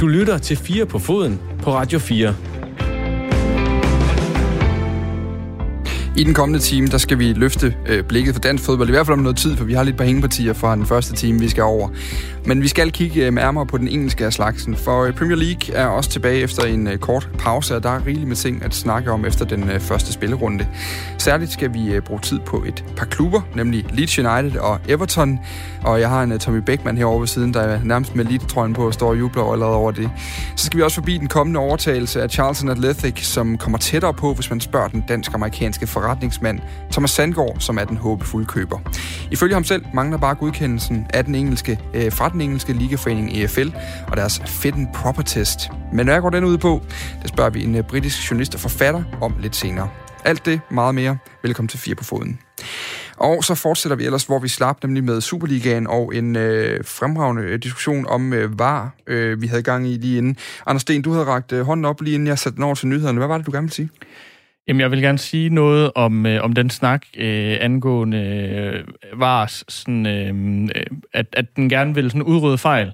Du lytter til 4 på foden på Radio 4. I den kommende time, der skal vi løfte øh, blikket for dansk fodbold, i hvert fald om noget tid, for vi har lidt par hængepartier fra den første time, vi skal over. Men vi skal kigge øh, ærmere på den engelske af slagsen, for øh, Premier League er også tilbage efter en øh, kort pause, og der er rigeligt med ting at snakke om efter den øh, første spillerunde. Særligt skal vi øh, bruge tid på et par klubber, nemlig Leeds United og Everton, og jeg har en øh, Tommy Beckmann herovre ved siden, der er nærmest med Leeds-trøjen på og står og jubler allerede over det. Så skal vi også forbi den kommende overtagelse af Charlton Athletic, som kommer tættere på, hvis man spørger den dansk-amerikanske forretningsmand Thomas Sandgaard, som er den håbefulde køber. Ifølge ham selv mangler bare godkendelsen af den engelske, øh, fra den engelske ligaforening EFL og deres fit and proper test. Men hvad går den ud på? Det spørger vi en øh, britisk journalist og forfatter om lidt senere. Alt det, meget mere. Velkommen til Fire på Foden. Og så fortsætter vi ellers, hvor vi slap nemlig med Superligaen og en øh, fremragende øh, diskussion om øh, VAR, øh, vi havde gang i lige inden. Anders Sten, du havde ragt øh, hånden op lige inden jeg satte den over til nyhederne. Hvad var det, du gerne ville sige? Jamen, jeg vil gerne sige noget om, øh, om den snak øh, angående øh, VARs, sådan, øh, at, at den gerne vil sådan udrydde fejl.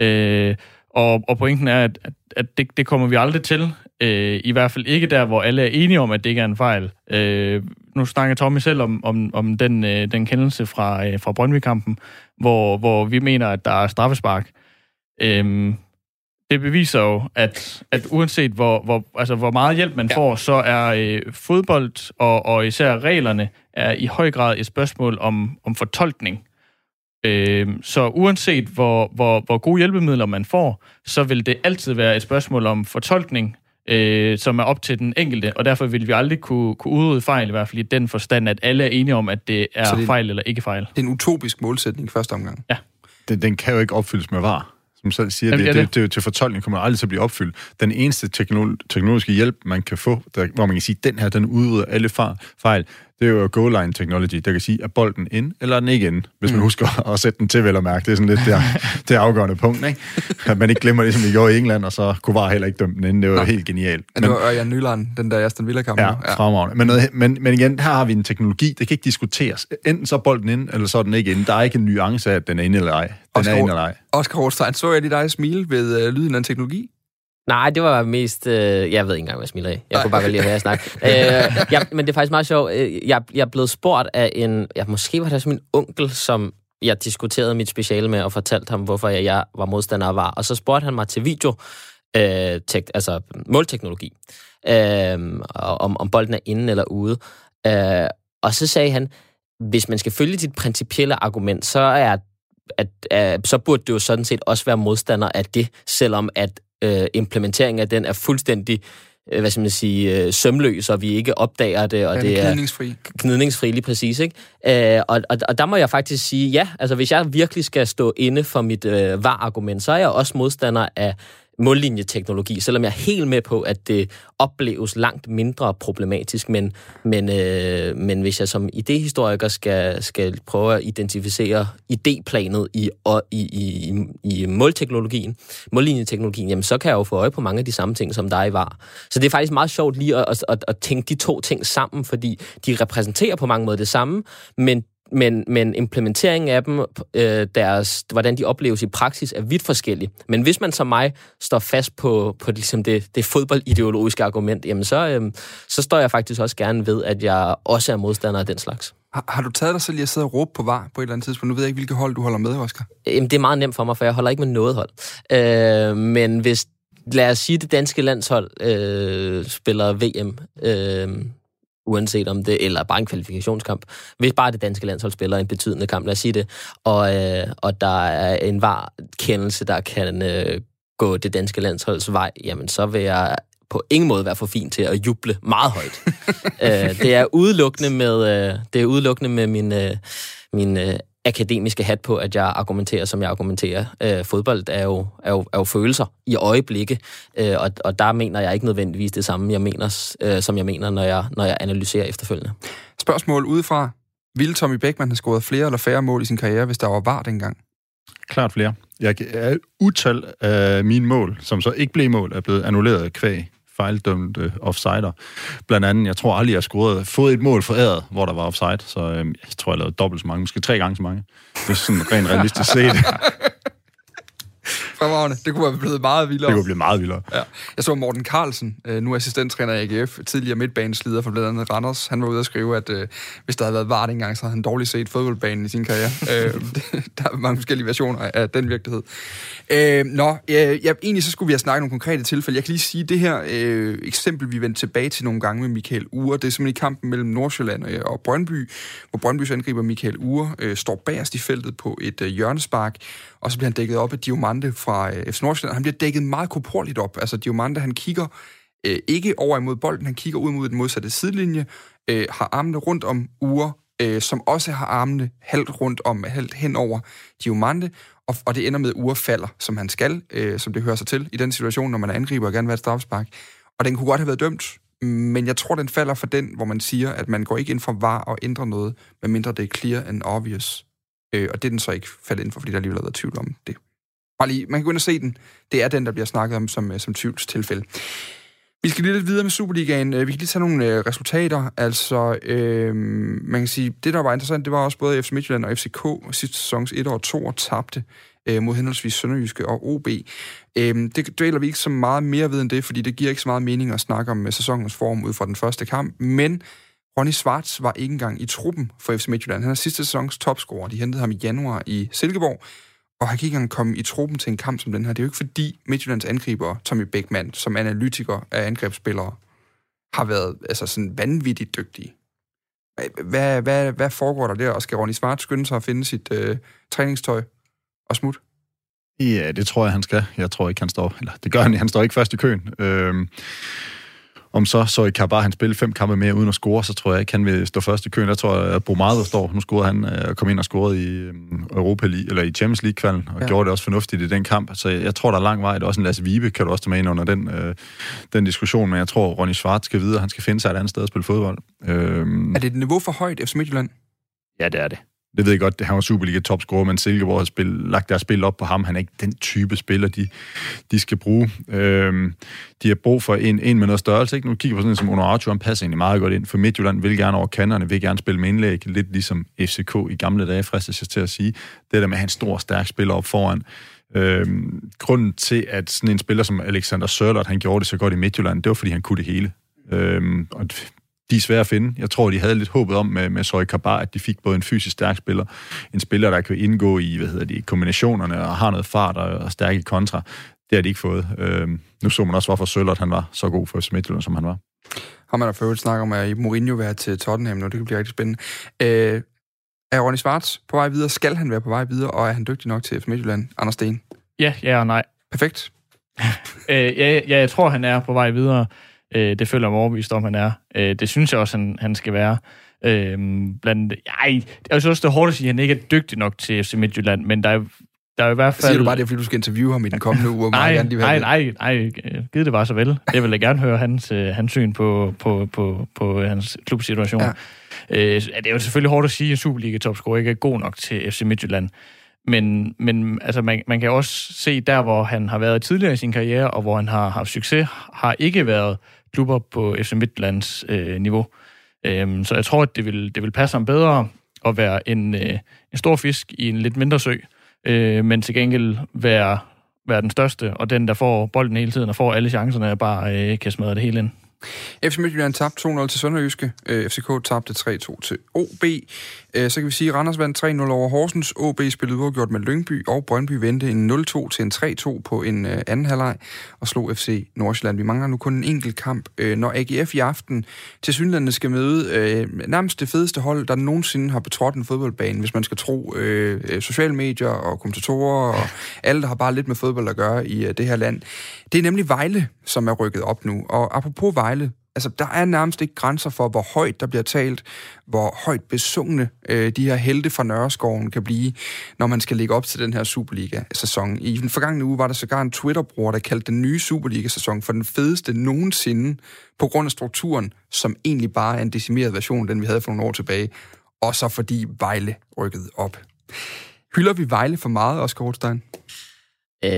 Øh, og, og pointen er, at, at det, det kommer vi aldrig til. Øh, I hvert fald ikke der, hvor alle er enige om, at det ikke er en fejl. Øh, nu snakker Tommy selv om, om, om den, øh, den kendelse fra, øh, fra Brøndby-kampen, hvor, hvor vi mener, at der er straffespark. Øh, det beviser jo, at, at uanset hvor, hvor, altså, hvor meget hjælp man ja. får, så er øh, fodbold og, og især reglerne er i høj grad et spørgsmål om, om fortolkning. Øh, så uanset hvor, hvor, hvor gode hjælpemidler man får, så vil det altid være et spørgsmål om fortolkning, øh, som er op til den enkelte, og derfor vil vi aldrig kunne, kunne udrydde fejl, i hvert fald i den forstand, at alle er enige om, at det er, det er fejl eller ikke fejl. Det er en utopisk målsætning i første omgang. Ja. Den, den kan jo ikke opfyldes med var som selv siger, Jamen, det, det, det, det, til fortolkning kommer aldrig til at blive opfyldt. Den eneste teknologiske hjælp, man kan få, der, hvor man kan sige, den her, den udrydder alle fejl, det er jo goal line technology, der kan sige, er bolden ind, eller er den ikke ind, hvis man mm. husker at sætte den til, vel og mærke. Det er sådan lidt der, det afgørende punkt, ikke? At man ikke glemmer det, som vi gjorde i England, og så kunne bare heller ikke dømme den ind. Det var Nå. helt genialt. Men, det var Ørjan Nyland, den der Aston Villa-kamp. Ja, ja. fremragende. Men, noget, men, men igen, her har vi en teknologi, det kan ikke diskuteres. Enten så er bolden ind, eller så er den ikke ind. Der er ikke en nuance af, at den er inde eller ej. Den Oscar, er inde eller ej. Oscar Horstein, så jeg lige dig smile ved øh, lyden af en teknologi? Nej, det var mest... Øh, jeg ved ikke engang, hvad jeg smiler af. Jeg kunne bare lide at være snakke. øh, jeg, men det er faktisk meget sjovt. Øh, jeg, jeg er blevet spurgt af en... Ja, måske var det også min onkel, som jeg diskuterede mit speciale med, og fortalte ham, hvorfor jeg, jeg var modstander af var. Og så spurgte han mig til video, øh, tek, altså målteknologi, øh, om, om bolden er inde eller ude. Øh, og så sagde han, hvis man skal følge dit principielle argument, så er at, at, så burde det jo sådan set også være modstander af det, selvom at øh, implementeringen af den er fuldstændig øh, hvad skal man sige, øh, sømløs, og vi ikke opdager det, og ja, det er knidningsfri. knidningsfri lige præcis, ikke? Øh, og, og, og der må jeg faktisk sige, ja, altså hvis jeg virkelig skal stå inde for mit øh, var-argument, så er jeg også modstander af mållinjeteknologi, selvom jeg er helt med på, at det opleves langt mindre problematisk, men, men, øh, men hvis jeg som idehistoriker skal, skal prøve at identificere idéplanet i, og, i, i, i målteknologien, mållinjeteknologien, jamen så kan jeg jo få øje på mange af de samme ting, som der var. Så det er faktisk meget sjovt lige at, at, at tænke de to ting sammen, fordi de repræsenterer på mange måder det samme, men men, men implementeringen af dem, øh, deres, hvordan de opleves i praksis, er vidt forskellige. Men hvis man som mig står fast på, på ligesom det, det fodboldideologiske argument, jamen så, øh, så står jeg faktisk også gerne ved, at jeg også er modstander af den slags. Har, har du taget dig selv lige at sidde og råbe på var på et eller andet tidspunkt? Nu ved jeg ikke, hvilket hold du holder med, Oscar. Jamen, det er meget nemt for mig, for jeg holder ikke med noget hold. Øh, men hvis, lad os sige, det danske landshold øh, spiller VM, øh, uanset om det, eller bare en kvalifikationskamp. Hvis bare det danske landshold spiller en betydende kamp, lad os sige det, og, øh, og der er en var kendelse, der kan øh, gå det danske landsholds vej, jamen så vil jeg på ingen måde være for fint til at juble meget højt. øh, det er udelukkende med, øh, det er udelukkende med min, øh, min øh, akademiske hat på, at jeg argumenterer, som jeg argumenterer. Øh, fodbold er jo, er, jo, er jo følelser i øjeblikke, øh, og, og der mener jeg ikke nødvendigvis det samme, jeg mener, øh, som jeg mener, når jeg, når jeg analyserer efterfølgende. Spørgsmål udefra. Ville Tommy Beckmann have scoret flere eller færre mål i sin karriere, hvis der var var dengang? Klart flere. Jeg er utal af mine mål, som så ikke blev mål, er blevet annulleret kvæg fejldømte offsider. Blandt andet, jeg tror aldrig, jeg har fået et mål foræret, hvor der var offside, så øh, jeg tror, jeg lavede dobbelt så mange, måske tre gange så mange. Det er sådan rent realistisk set. Fremragende. Det kunne være blevet meget vildere. Det kunne blive meget vildere. Ja. Jeg så Morten Carlsen, øh, nu assistenttræner i AGF, tidligere midtbaneslider for blandt andet Randers. Han var ude at skrive, at øh, hvis der havde været var engang, så havde han dårligt set fodboldbanen i sin karriere. øh, der er mange forskellige versioner af den virkelighed. Øh, nå, øh, ja, egentlig så skulle vi have snakket nogle konkrete tilfælde. Jeg kan lige sige, det her øh, eksempel, vi vendte tilbage til nogle gange med Michael Ure, det er simpelthen i kampen mellem Nordsjælland og Brøndby, hvor Brøndbys angriber Michael Ure øh, står bagerst i feltet på et øh, hjørnespark, og så bliver han dækket op af Diomande fra øh, FC Nordsjælland. Han bliver dækket meget korporligt op. Altså Diomande, han kigger øh, ikke over imod bolden, han kigger ud mod den modsatte sidelinje, øh, har armene rundt om Ure, øh, som også har armene halvt rundt om, halvt hen over Diomande, og, og det ender med, at Ure falder, som han skal, øh, som det hører sig til i den situation, når man angriber og gerne vil have et straffespark. Og den kunne godt have været dømt, men jeg tror, den falder for den, hvor man siger, at man går ikke ind for var og ændrer noget, medmindre det er clear and obvious. Øh, og det er den så ikke faldet ind for, fordi der alligevel har været tvivl om det. Bare lige, man kan gå ind og se den. Det er den, der bliver snakket om som, øh, som tvivlstilfælde. Vi skal lige lidt videre med Superligaen. Øh, vi kan lige tage nogle øh, resultater. Altså, øh, man kan sige, det der var interessant, det var også både FC Midtjylland og FCK sidste sæsons 1 og 2 og tabte øh, mod henholdsvis Sønderjyske og OB. Øh, det dvæler vi ikke så meget mere ved end det, fordi det giver ikke så meget mening at snakke om øh, sæsonens form ud fra den første kamp. Men Ronny Schwartz var ikke engang i truppen for FC Midtjylland. Han er sidste sæsons topscorer. De hentede ham i januar i Silkeborg, og han kan ikke engang komme i truppen til en kamp som den her. Det er jo ikke fordi Midtjyllands angriber, Tommy Beckmann, som analytiker af angrebsspillere, har været altså sådan vanvittigt dygtige. Hvad, hvad, hvad foregår der der? Og skal Ronny Svart skynde sig at finde sit øh, træningstøj og smut? Ja, det tror jeg, han skal. Jeg tror ikke, han står... Eller det gør han, han står ikke først i køen. Øhm, om så, så i bare han spille fem kampe mere uden at score, så tror jeg ikke, han vil stå først i køen. Der tror jeg, at Bromado står. Nu scorede han og øh, kom ind og scorede i øhm, Europa League, eller i Champions League-kvalden, og ja. gjorde det også fornuftigt i den kamp. Så jeg, jeg tror, der er lang vej. Det er også en Lasse Vibe, kan du også tage med ind under den, øh, den diskussion, men jeg tror, Ronny Schwartz skal videre. Han skal finde sig et andet sted at spille fodbold. Øhm, er det et niveau for højt, FC Midtjylland? Ja, det er det det ved jeg godt, han var Superliga topscorer, men Silkeborg har spil, lagt deres spil op på ham. Han er ikke den type spiller, de, de skal bruge. Øhm, de har brug for en, en med noget størrelse. Ikke? Nu kigger på sådan en som Onorato, han passer egentlig meget godt ind, for Midtjylland vil gerne over kanterne, vil gerne spille med indlæg, lidt ligesom FCK i gamle dage, fristes jeg til at sige. Det der med at han stor, stærk spiller op foran. Øhm, grunden til, at sådan en spiller som Alexander Sørlert, han gjorde det så godt i Midtjylland, det var, fordi han kunne det hele. Øhm, og de er svære at finde. Jeg tror, de havde lidt håbet om med, med Soy Kabar, at de fik både en fysisk stærk spiller, en spiller, der kan indgå i hvad hedder de, kombinationerne og har noget fart og, og stærk i kontra. Det har de ikke fået. Øh, nu så man også, hvorfor Sølert han var så god for Smidtjylland, som han var. Har man da for øvrigt snakket om, at Mourinho vil til Tottenham, og det kan blive rigtig spændende. Øh, er Ronny Schwartz på vej videre? Skal han være på vej videre? Og er han dygtig nok til FC Midtjylland? Anders Sten? Ja, ja og nej. Perfekt. øh, ja, ja, jeg tror, han er på vej videre. Øh, det føler jeg mig overbevist om, han er. Øh, det synes jeg også, han, han skal være. Øh, blandt, ej, jeg synes også, det er hårdt at sige, at han ikke er dygtig nok til FC Midtjylland, men der er, der er i hvert fald... Siger du bare det, fordi du skal interviewe ham i den kommende uge? nej, gerne lige nej, nej, nej, giv det bare så vel. Jeg vil da gerne høre hans, øh, hans syn på, på, på, på hans klubsituation. Ja. Øh, det er jo selvfølgelig hårdt at sige, at Superliga-topscorer ikke er god nok til FC Midtjylland. Men, men altså, man, man kan også se der, hvor han har været tidligere i sin karriere, og hvor han har haft succes, har ikke været klubber på FC Midtlands øh, niveau. Øhm, så jeg tror, at det vil, det vil passe ham bedre at være en, øh, en stor fisk i en lidt mindre sø, øh, men til gengæld være, være den største, og den, der får bolden hele tiden og får alle chancerne, bare øh, kan smadre det hele ind. FC Midtjylland tabte 2-0 til Sønderjyske. Øh, FCK tabte 3-2 til OB. Øh, så kan vi sige, at Randers vandt 3-0 over Horsens. OB spillede uafgjort med Lyngby, og Brøndby vendte en 0-2 til en 3-2 på en øh, anden halvleg og slog FC Nordsjælland. Vi mangler nu kun en enkelt kamp. Øh, når AGF i aften til Sydlandet skal møde øh, nærmest det fedeste hold, der nogensinde har betrådt en fodboldbane, hvis man skal tro øh, øh, sociale medier og kommentatorer og alle, der har bare lidt med fodbold at gøre i det her land. Det er nemlig Vejle, som er rykket op nu. Og apropos Vejle, altså der er nærmest ikke grænser for, hvor højt der bliver talt, hvor højt besungne øh, de her helte fra Nørreskoven kan blive, når man skal ligge op til den her Superliga-sæson. I den forgangne uge var der sågar en Twitter-bruger, der kaldte den nye Superliga-sæson for den fedeste nogensinde, på grund af strukturen, som egentlig bare er en decimeret version af den, vi havde for nogle år tilbage, og så fordi Vejle rykkede op. Hylder vi Vejle for meget, Oscar Rothstein? Øh,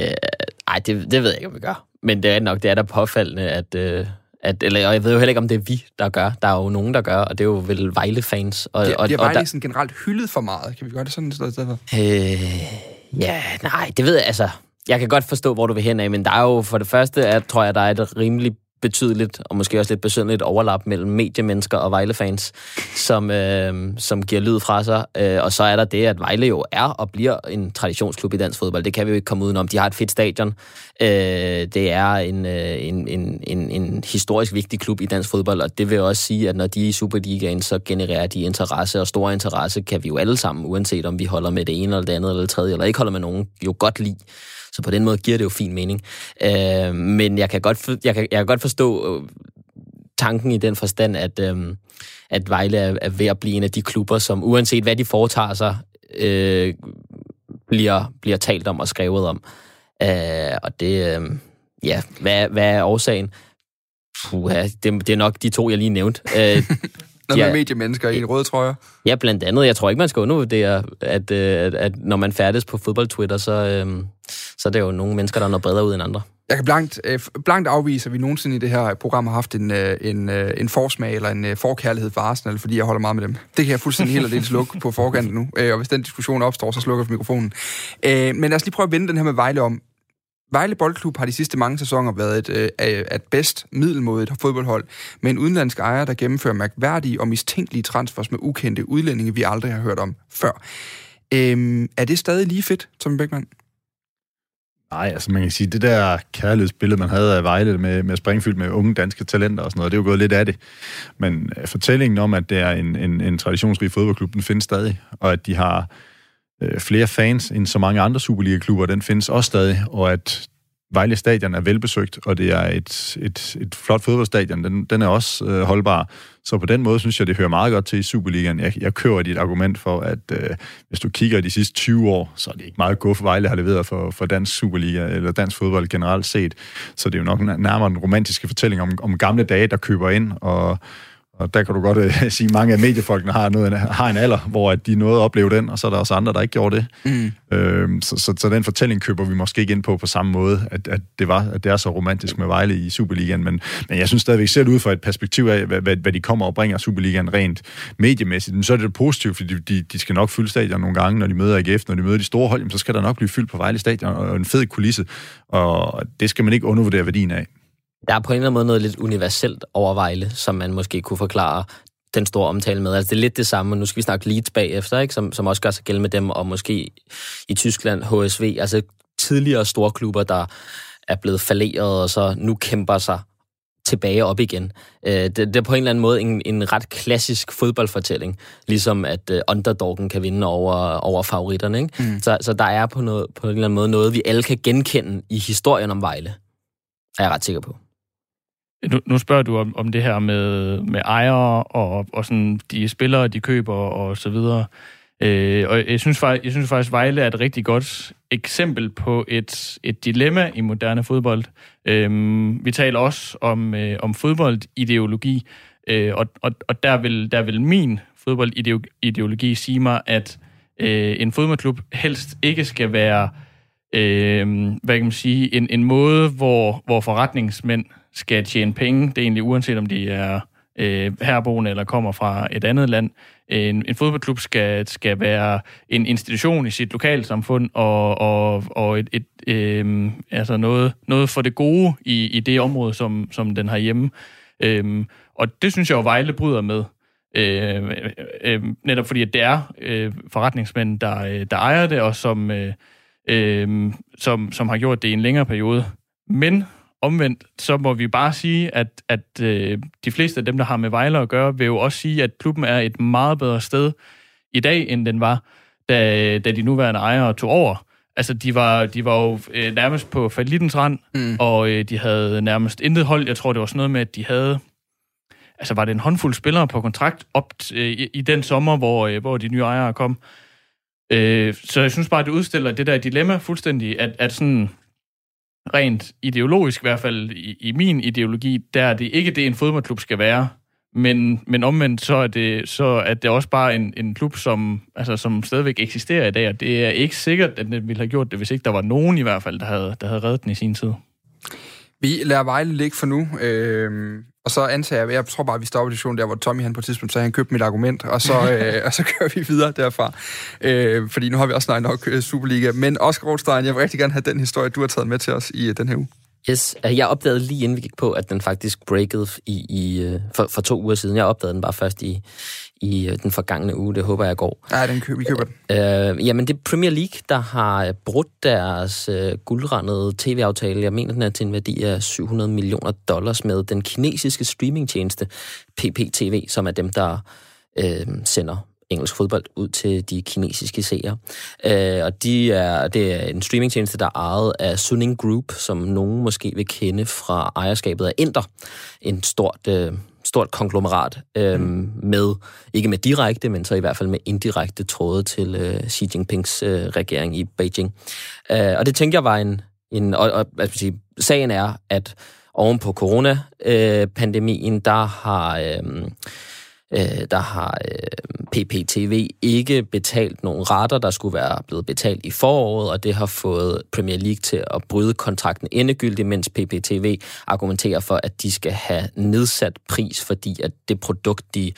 ej, det, det ved jeg ikke, om vi gør. men det er nok, det er da påfaldende, at, øh, at, eller jeg ved jo heller ikke, om det er vi, der gør. Der er jo nogen, der gør, og det er jo vel Vejle-fans. Og, det, og, det er Vejle der, sådan generelt hyldet for meget. Kan vi gøre det sådan et sted? Øh, ja, nej, det ved jeg, altså... Jeg kan godt forstå, hvor du vil hen af, men der er jo for det første, at, tror jeg, der er et rimelig betydeligt, og måske også lidt besynderligt overlap mellem mediemennesker og Vejle-fans, som, øh, som giver lyd fra sig. Øh, og så er der det, at Vejle jo er og bliver en traditionsklub i dansk fodbold. Det kan vi jo ikke komme udenom. De har et fedt stadion. Øh, det er en, øh, en, en, en, en historisk vigtig klub i dansk fodbold, og det vil også sige, at når de er i Superligaen, så genererer de interesse, og stor interesse kan vi jo alle sammen, uanset om vi holder med det ene eller det andet eller det tredje, eller ikke holder med nogen, jo godt lide. Så på den måde giver det jo fin mening. Øh, men jeg kan, godt for, jeg, kan, jeg kan godt forstå øh, tanken i den forstand, at, øh, at Vejle er, er ved at blive en af de klubber, som uanset hvad de foretager sig, øh, bliver, bliver talt om og skrevet om. Øh, og det, øh, ja, hvad, hvad er årsagen? Puh, det, det er nok de to, jeg lige nævnte. Øh, Noget ja, med mediemennesker i rød trøje. Ja, blandt andet. Jeg tror ikke, man skal undervurdere, at, øh, at, at når man færdes på fodbold-Twitter, så, øh, så er det jo nogle mennesker, der er noget bredere ud end andre. Jeg kan blankt, øh, blankt afvise, at vi nogensinde i det her program har haft en, øh, en, øh, en forsmag eller en øh, forkærlighed for Arsenal, fordi jeg holder meget med dem. Det kan jeg fuldstændig helt og dels lukke på forkanten nu. Øh, og hvis den diskussion opstår, så slukker jeg for mikrofonen. Øh, men lad os lige prøve at vende den her med Vejle om. Vejle Boldklub har de sidste mange sæsoner været et, øh, øh, et bedst middelmodigt fodboldhold med en udenlandsk ejer, der gennemfører mærkværdige og mistænkelige transfers med ukendte udlændinge, vi aldrig har hørt om før. Øhm, er det stadig lige fedt, som Beckmann? Nej, altså man kan sige, det der kærlighedsbillede, man havde af Vejle med, med springfyldt med unge danske talenter og sådan noget, det er jo gået lidt af det. Men øh, fortællingen om, at det er en, en, en traditionsrig fodboldklub, den findes stadig, og at de har øh, flere fans end så mange andre Superliga-klubber, den findes også stadig, og at Vejle Stadion er velbesøgt, og det er et, et, et flot fodboldstadion. Den, den er også øh, holdbar. Så på den måde synes jeg, det hører meget godt til i Superligaen. Jeg, jeg kører dit argument for, at øh, hvis du kigger de sidste 20 år, så er det ikke meget guf, Vejle har leveret for, for dansk Superliga, eller dansk fodbold generelt set. Så det er jo nok nærmere den romantiske fortælling om, om gamle dage, der køber ind, og og der kan du godt uh, sige, at mange af mediefolkene har, noget, har en alder, hvor at de nåede at opleve den, og så er der også andre, der ikke gjorde det. Mm. Øhm, så, så, så den fortælling køber vi måske ikke ind på på samme måde, at, at, det, var, at det er så romantisk med Vejle i Superligaen. Men, men jeg synes stadigvæk, det ud fra et perspektiv af, hvad, hvad, hvad de kommer og bringer Superligaen rent mediemæssigt. Så er det positivt, fordi de, de skal nok fylde stadion nogle gange, når de møder AGF, når de møder de store hold, så skal der nok blive fyldt på Vejle stadion, og en fed kulisse. Og det skal man ikke undervurdere værdien af der er på en eller anden måde noget lidt universelt over Vejle, som man måske kunne forklare den store omtale med. Altså, det er lidt det samme, nu skal vi snakke Leeds bagefter, ikke? Som, som også gør sig gældende med dem, og måske i Tyskland HSV, altså tidligere store klubber, der er blevet falderet, og så nu kæmper sig tilbage op igen. Øh, det, det er på en eller anden måde en, en ret klassisk fodboldfortælling, ligesom at uh, underdoggen kan vinde over, over favoritterne. Ikke? Mm. Så, så der er på, noget, på en eller anden måde noget, vi alle kan genkende i historien om Vejle. Er jeg ret sikker på. Nu, nu spørger du om, om det her med, med ejere og, og sådan de spillere, de køber og så videre. Øh, og jeg synes, faktisk, jeg synes faktisk, Vejle er et rigtig godt eksempel på et, et dilemma i moderne fodbold. Øh, vi taler også om, øh, om fodboldideologi, øh, og, og, og der, vil, der vil min fodboldideologi sige mig, at øh, en fodboldklub helst ikke skal være øh, hvad kan man sige, en, en måde, hvor, hvor forretningsmænd skal tjene penge. Det er egentlig uanset om de er øh, herboende eller kommer fra et andet land. En, en fodboldklub skal, skal være en institution i sit lokalsamfund og, og, og et, et, øh, altså noget, noget for det gode i, i det område, som, som den har hjemme. Øh, og det synes jeg jo, Vejle bryder med. Øh, øh, øh netop fordi, at det er øh, forretningsmænd, der, øh, der ejer det, og som, øh, øh, som, som har gjort det i en længere periode. Men omvendt, så må vi bare sige, at, at øh, de fleste af dem, der har med Vejle at gøre, vil jo også sige, at klubben er et meget bedre sted i dag, end den var, da, da de nuværende ejere tog over. Altså, de var, de var jo øh, nærmest på falittens rand, mm. og øh, de havde nærmest intet hold. Jeg tror, det var sådan noget med, at de havde... Altså, var det en håndfuld spillere på kontrakt op øh, i, i den sommer, hvor, øh, hvor de nye ejere kom. Øh, så jeg synes bare, det udstiller det der dilemma fuldstændig, at, at sådan rent ideologisk, i hvert fald i, i min ideologi, der er det ikke det, en fodboldklub skal være. Men, men omvendt så er det, så er det også bare en, en klub, som, altså, som stadigvæk eksisterer i dag, og det er ikke sikkert, at den ville have gjort det, hvis ikke der var nogen i hvert fald, der havde, der havde reddet den i sin tid. Vi lader Vejle ligge for nu, øh, og så antager jeg, jeg tror bare, at vi stopper diskussionen der, hvor Tommy han på et tidspunkt sagde, han købte mit argument, og så, øh, og så kører vi videre derfra. Øh, fordi nu har vi også snakket nok øh, Superliga. Men Oscar Rothstein, jeg vil rigtig gerne have den historie, du har taget med til os i uh, den her uge. Yes, øh, jeg opdagede lige inden vi gik på, at den faktisk breakede i, i, for, for to uger siden. Jeg opdagede den bare først i, i øh, den forgangne uge. Det håber jeg går. Ja, den køber, vi køber den. Øh, jamen, det er Premier League, der har brudt deres øh, guldrandede tv-aftale. Jeg mener, den er til en værdi af 700 millioner dollars med den kinesiske streamingtjeneste PPTV, som er dem, der øh, sender engelsk fodbold ud til de kinesiske seere. Øh, og de er, det er en streamingtjeneste, der er ejet af Suning Group, som nogen måske vil kende fra ejerskabet af Inter. En stort øh, stort konglomerat øh, mm. med, ikke med direkte, men så i hvert fald med indirekte tråde til øh, Xi Jinpings øh, regering i Beijing. Øh, og det tænkte jeg var en, en og, og altså, sige, sagen er, at oven på coronapandemien, øh, der har... Øh, øh, der har øh, PPTV ikke betalt nogen retter, der skulle være blevet betalt i foråret, og det har fået Premier League til at bryde kontrakten endegyldigt, mens PPTV argumenterer for, at de skal have nedsat pris, fordi at det produkt, de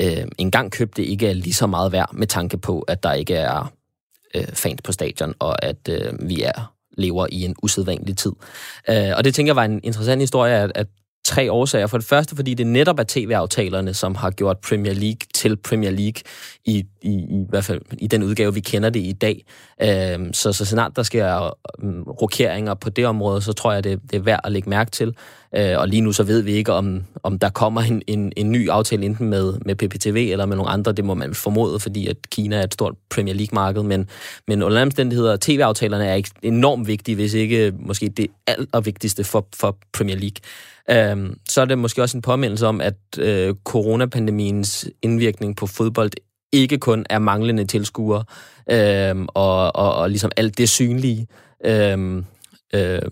øh, engang købte, ikke er lige så meget værd, med tanke på, at der ikke er øh, fans på stadion, og at øh, vi er lever i en usædvanlig tid. Øh, og det tænker jeg var en interessant historie, at, at tre årsager. For det første, fordi det netop er tv-aftalerne, som har gjort Premier League til Premier League i, i, i hvert fald i den udgave, vi kender det i dag. Øhm, så, så snart der sker øhm, rokeringer på det område, så tror jeg, det, det er værd at lægge mærke til. Øh, og lige nu så ved vi ikke, om, om der kommer en, en, en ny aftale enten med, med PPTV eller med nogle andre. Det må man formode, fordi at Kina er et stort Premier League-marked. Men, men under omstændigheder, tv-aftalerne er enormt vigtige, hvis ikke måske det allervigtigste for, for Premier League. Øhm, så er det måske også en påmindelse om, at øh, coronapandemiens indvirkning på fodbold ikke kun er manglende tilskuere øh, og, og, og ligesom alt det synlige. øh, øh,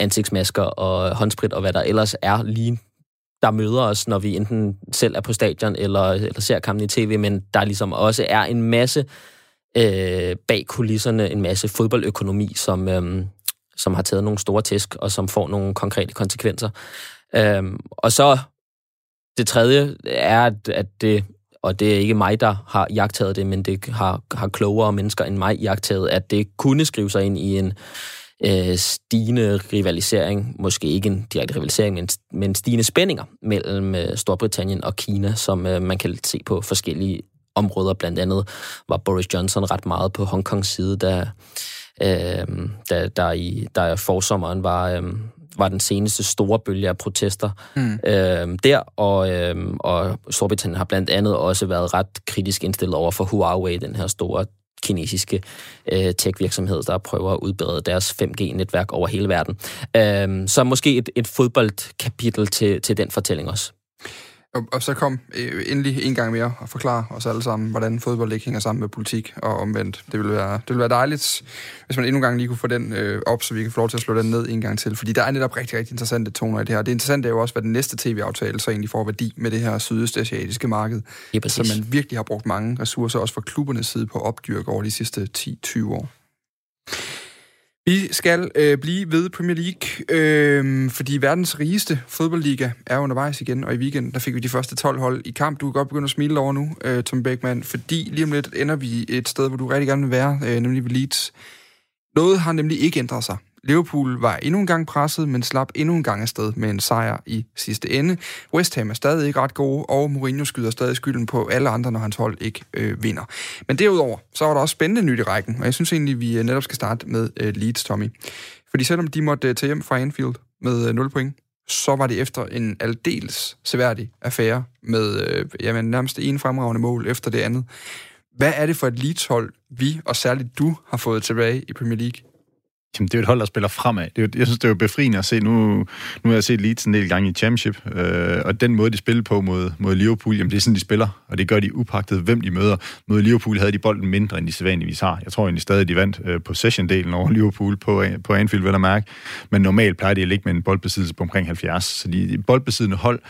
ansigtsmasker og håndsprit og hvad der ellers er lige der møder os, når vi enten selv er på stadion eller, eller ser kampen i tv, men der ligesom også er en masse øh, bag kulisserne, en masse fodboldøkonomi, som, øh, som har taget nogle store tæsk, og som får nogle konkrete konsekvenser. Øh, og så det tredje er, at, at det, og det er ikke mig, der har jagtet det, men det har, har klogere mennesker end mig jagtet, at det kunne skrive sig ind i en øh, stigende rivalisering, måske ikke en direkte rivalisering, men, men stigende spændinger mellem øh, Storbritannien og Kina, som øh, man kan se på forskellige områder. Blandt andet var Boris Johnson ret meget på Hongkongs side, da, øh, da der i der forsommeren var, øh, var den seneste store bølge af protester mm. øh, der, og, øh, og Storbritannien har blandt andet også været ret kritisk indstillet over for Huawei, den her store kinesiske øh, tech-virksomhed, der prøver at udbrede deres 5G-netværk over hele verden. Øh, så måske et, et fodboldkapitel til, til den fortælling også. Og, og så kom øh, endelig en gang mere og forklare os alle sammen, hvordan fodbold ikke hænger sammen med politik og omvendt. Det ville være, det ville være dejligt, hvis man endnu en gang lige kunne få den øh, op, så vi kan få lov til at slå den ned en gang til. Fordi der er netop rigtig, rigtig interessante toner i det her. Det interessante er jo også, hvad den næste tv-aftale så egentlig får værdi med det her sydøstasiatiske marked. Ja, som man virkelig har brugt mange ressourcer, også fra klubbernes side, på at opdyrke over de sidste 10-20 år. Vi skal øh, blive ved Premier League, øh, fordi verdens rigeste fodboldliga er undervejs igen, og i weekenden der fik vi de første 12 hold i kamp. Du kan godt begynde at smile over nu, øh, Tom Beckmann, fordi lige om lidt ender vi et sted, hvor du rigtig gerne vil være, øh, nemlig ved Leeds. Noget har nemlig ikke ændret sig. Liverpool var endnu en gang presset, men slap endnu en gang afsted med en sejr i sidste ende. West Ham er stadig ikke ret gode, og Mourinho skyder stadig skylden på alle andre, når hans hold ikke øh, vinder. Men derudover, så var der også spændende nyt i rækken, og jeg synes egentlig, vi øh, netop skal starte med øh, Leeds, Tommy. Fordi selvom de måtte øh, tage hjem fra Anfield med øh, 0 point, så var det efter en aldeles seværdig affære med øh, jamen, nærmest en fremragende mål efter det andet. Hvad er det for et Leeds-hold, vi, og særligt du, har fået tilbage i Premier League? Jamen, det er jo et hold, der spiller fremad. Det er jo, jeg synes, det er jo befriende at se. Nu, nu har jeg set Leeds en del gange i Championship, øh, og den måde, de spiller på mod, mod Liverpool, jamen det er sådan, de spiller, og det gør de upagtet, hvem de møder. Mod Liverpool havde de bolden mindre, end de sædvanligvis har. Jeg tror egentlig stadig, de vandt øh, possession-delen over Liverpool på, øh, på Anfield, vel at mærke. Men normalt plejer de at ligge med en boldbesiddelse på omkring 70. Så de boldbesiddende hold,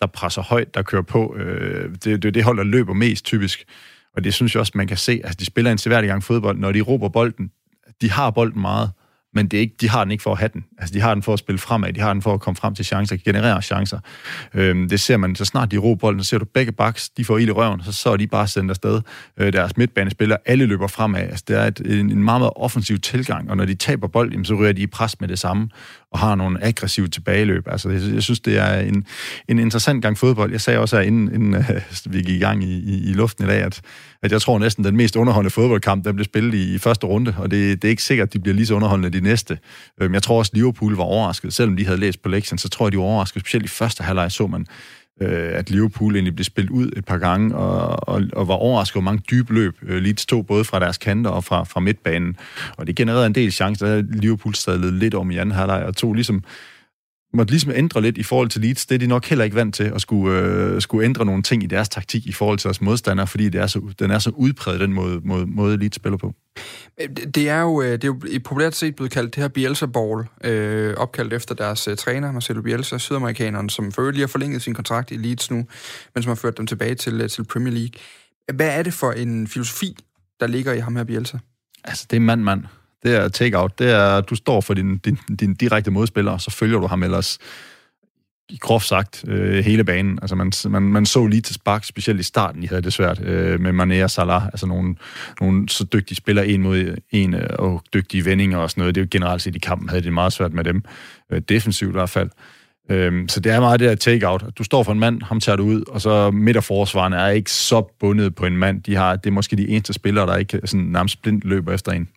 der presser højt, der kører på, øh, det, det er det hold, der løber mest typisk. Og det synes jeg også, man kan se. Altså, de spiller en seværdig gang fodbold. Når de råber bolden, de har bolden meget, men det er ikke, de har den ikke for at have den. Altså, de har den for at spille fremad, de har den for at komme frem til chancer, generere chancer. Øhm, det ser man, så snart de ro bolden, så ser du begge baks, de får ild i røven, så, så er de bare sendt afsted. Øh, deres midtbanespillere, alle løber fremad. Altså, det er et, en, en meget, meget offensiv tilgang, og når de taber bold, så ryger de i pres med det samme, og har nogle aggressive tilbageløb. Altså, jeg, jeg synes, det er en, en interessant gang fodbold. Jeg sagde også her, inden, inden øh, vi gik i gang i, i, i luften i dag, at, at jeg tror næsten, den mest underholdende fodboldkamp, den blev spillet i, i første runde, og det, det er ikke sikkert, at de bliver lige så underholdende de næste. Øhm, jeg tror også, Liverpool var overrasket. Selvom de havde læst på lektien, så tror jeg, de var overrasket. Specielt i første halvleg så man, øh, at Liverpool egentlig blev spillet ud et par gange, og, og, og var overrasket over mange dybe løb. Øh, Leeds tog både fra deres kanter og fra, fra midtbanen. Og det genererede en del chancer. Der Liverpool stadig lidt om i anden halvleg, og tog ligesom måtte ligesom ændre lidt i forhold til Leeds. Det er de nok heller ikke vant til, at skulle, øh, skulle ændre nogle ting i deres taktik i forhold til deres modstandere, fordi det er så, den er så udpræget, den måde, måde, måde Leeds spiller på. Det er jo, øh, det er jo populært set blevet kaldt det her Bielsa Ball, øh, opkaldt efter deres øh, træner, Marcelo Bielsa, sydamerikaneren, som for lige har forlænget sin kontrakt i Leeds nu, men som har ført dem tilbage til, uh, til Premier League. Hvad er det for en filosofi, der ligger i ham her Bielsa? Altså, det er mand-mand det er take-out. Det er, du står for din, din, din direkte modspiller, og så følger du ham ellers groft sagt øh, hele banen. Altså man, man, man så lige til spark, specielt i starten, de havde det svært øh, med Mané og Salah, altså nogle, nogle så dygtige spillere en mod en, øh, og dygtige vendinger og sådan noget. Det er jo generelt set i kampen, havde det meget svært med dem. Øh, defensivt i hvert fald. Øh, så det er meget det her take-out. Du står for en mand, ham tager du ud, og så midterforsvarerne er ikke så bundet på en mand. De har, det er måske de eneste spillere, der ikke sådan nærmest blindt løber efter en.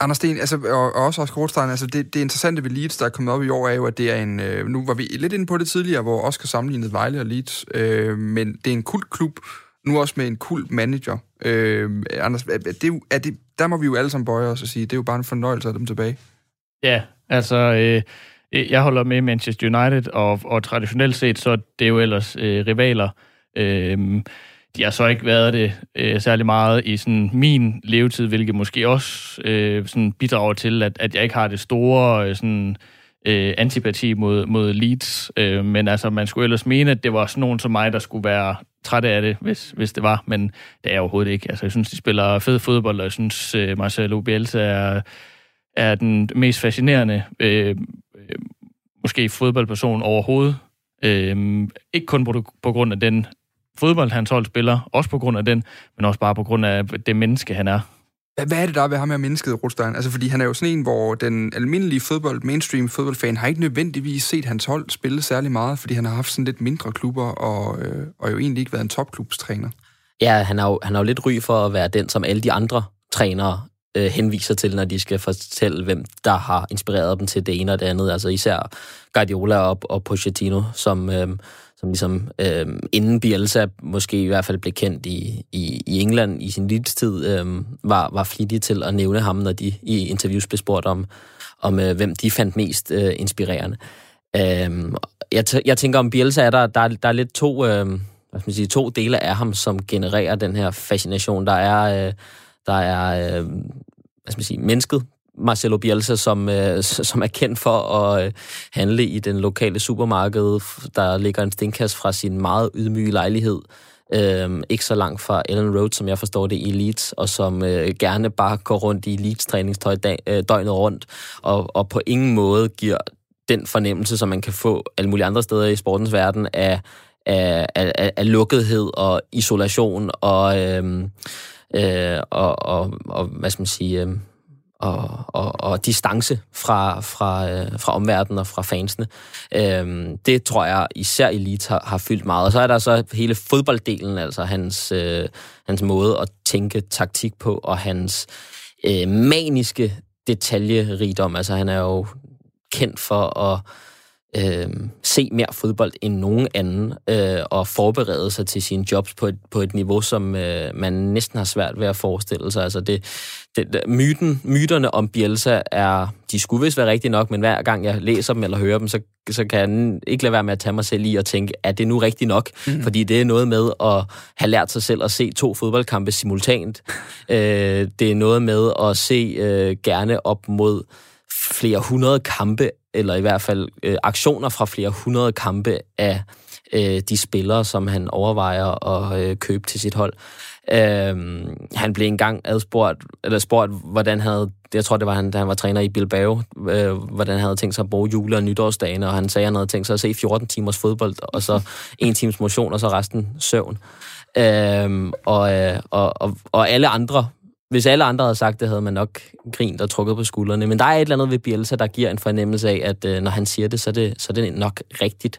Anders Sten, altså, og, og også Oscar Rothstein, altså det, det interessante ved Leeds, der er kommet op i år, er jo, at det er en, øh, nu var vi lidt inde på det tidligere, hvor Oscar sammenlignede Vejle og Leeds, øh, men det er en kult klub, nu også med en kult manager. Øh, Anders, er det, er det, der må vi jo alle sammen bøje os og sige, det er jo bare en fornøjelse af dem tilbage. Ja, altså, øh, jeg holder med Manchester United, og, og traditionelt set, så det er jo ellers øh, rivaler. Øh, de har så ikke været det øh, særlig meget i sådan min levetid, hvilket måske også øh, sådan bidrager til, at, at jeg ikke har det store øh, sådan, øh, antipati mod, mod Leeds. Øh, men altså, man skulle ellers mene, at det var sådan nogen som mig, der skulle være træt af det, hvis, hvis det var. Men det er jeg overhovedet ikke. Altså, jeg synes, de spiller fed fodbold, og jeg synes, øh, Marcelo Bielsa er, er den mest fascinerende øh, øh måske fodboldperson overhovedet. Øh, ikke kun på, på grund af den fodbold, hans hold spiller, også på grund af den, men også bare på grund af det menneske, han er. Hvad er det, der er ved ham her mennesket, Rothstein? Altså, fordi han er jo sådan en, hvor den almindelige fodbold, mainstream fodboldfan, har ikke nødvendigvis set hans hold spille særlig meget, fordi han har haft sådan lidt mindre klubber, og, øh, og jo egentlig ikke været en topklubstræner. Ja, han har, jo, han har jo lidt ry for at være den, som alle de andre trænere øh, henviser til, når de skal fortælle, hvem der har inspireret dem til det ene og det andet. Altså især Guardiola og, og Pochettino, som... Øh, som ligesom øh, inden Bielsa måske i hvert fald blev kendt i, i, i England i sin livstid, øh, var, var flittig til at nævne ham, når de i interviews blev spurgt om, om øh, hvem de fandt mest øh, inspirerende. Øh, jeg, jeg tænker om Bielsa er der, der, der er lidt to, øh, hvad skal man sige, to dele af ham, som genererer den her fascination. Der er, øh, der er øh, hvad skal man sige, mennesket, Marcelo Bielsa, som, øh, som er kendt for at øh, handle i den lokale supermarked, der ligger en stenkast fra sin meget ydmyge lejlighed, øh, ikke så langt fra Ellen Road, som jeg forstår det, i Leeds, og som øh, gerne bare går rundt i Leeds træningstøj dag, øh, døgnet rundt, og, og på ingen måde giver den fornemmelse, som man kan få alle mulige andre steder i sportens verden, af, af, af, af lukkethed og isolation og, øh, øh, og, og, og hvad skal man sige... Øh, og, og, og distance fra, fra, øh, fra omverdenen og fra fansene. Øhm, det tror jeg især Elite har, har fyldt meget. Og så er der så hele fodbolddelen, altså hans, øh, hans måde at tænke taktik på, og hans øh, maniske detaljerigdom. Altså han er jo kendt for at øh, se mere fodbold end nogen anden, øh, og forberede sig til sine jobs på et, på et niveau, som øh, man næsten har svært ved at forestille sig. Altså det, det, myten, myterne om Bielsa er, de skulle vist være rigtige nok, men hver gang jeg læser dem eller hører dem, så, så kan jeg ikke lade være med at tage mig selv i og tænke, er det nu rigtigt nok? Mm. Fordi det er noget med at have lært sig selv at se to fodboldkampe simultant. øh, det er noget med at se øh, gerne op mod flere hundrede kampe eller i hvert fald øh, aktioner fra flere hundrede kampe af øh, de spillere, som han overvejer at øh, købe til sit hold. Øh, han blev engang adspurgt, eller spurgt, hvordan havde, jeg tror det var han, da han var træner i Bilbao, øh, hvordan han havde tænkt sig at bruge jule- og nytårsdagen, og han sagde, at han havde tænkt sig at se 14 timers fodbold, og så en times motion, og så resten søvn. Øh, og, og, og, og alle andre hvis alle andre havde sagt det, havde man nok grint og trukket på skuldrene. Men der er et eller andet ved Bielsa, der giver en fornemmelse af, at øh, når han siger det, så er det, så er det nok rigtigt.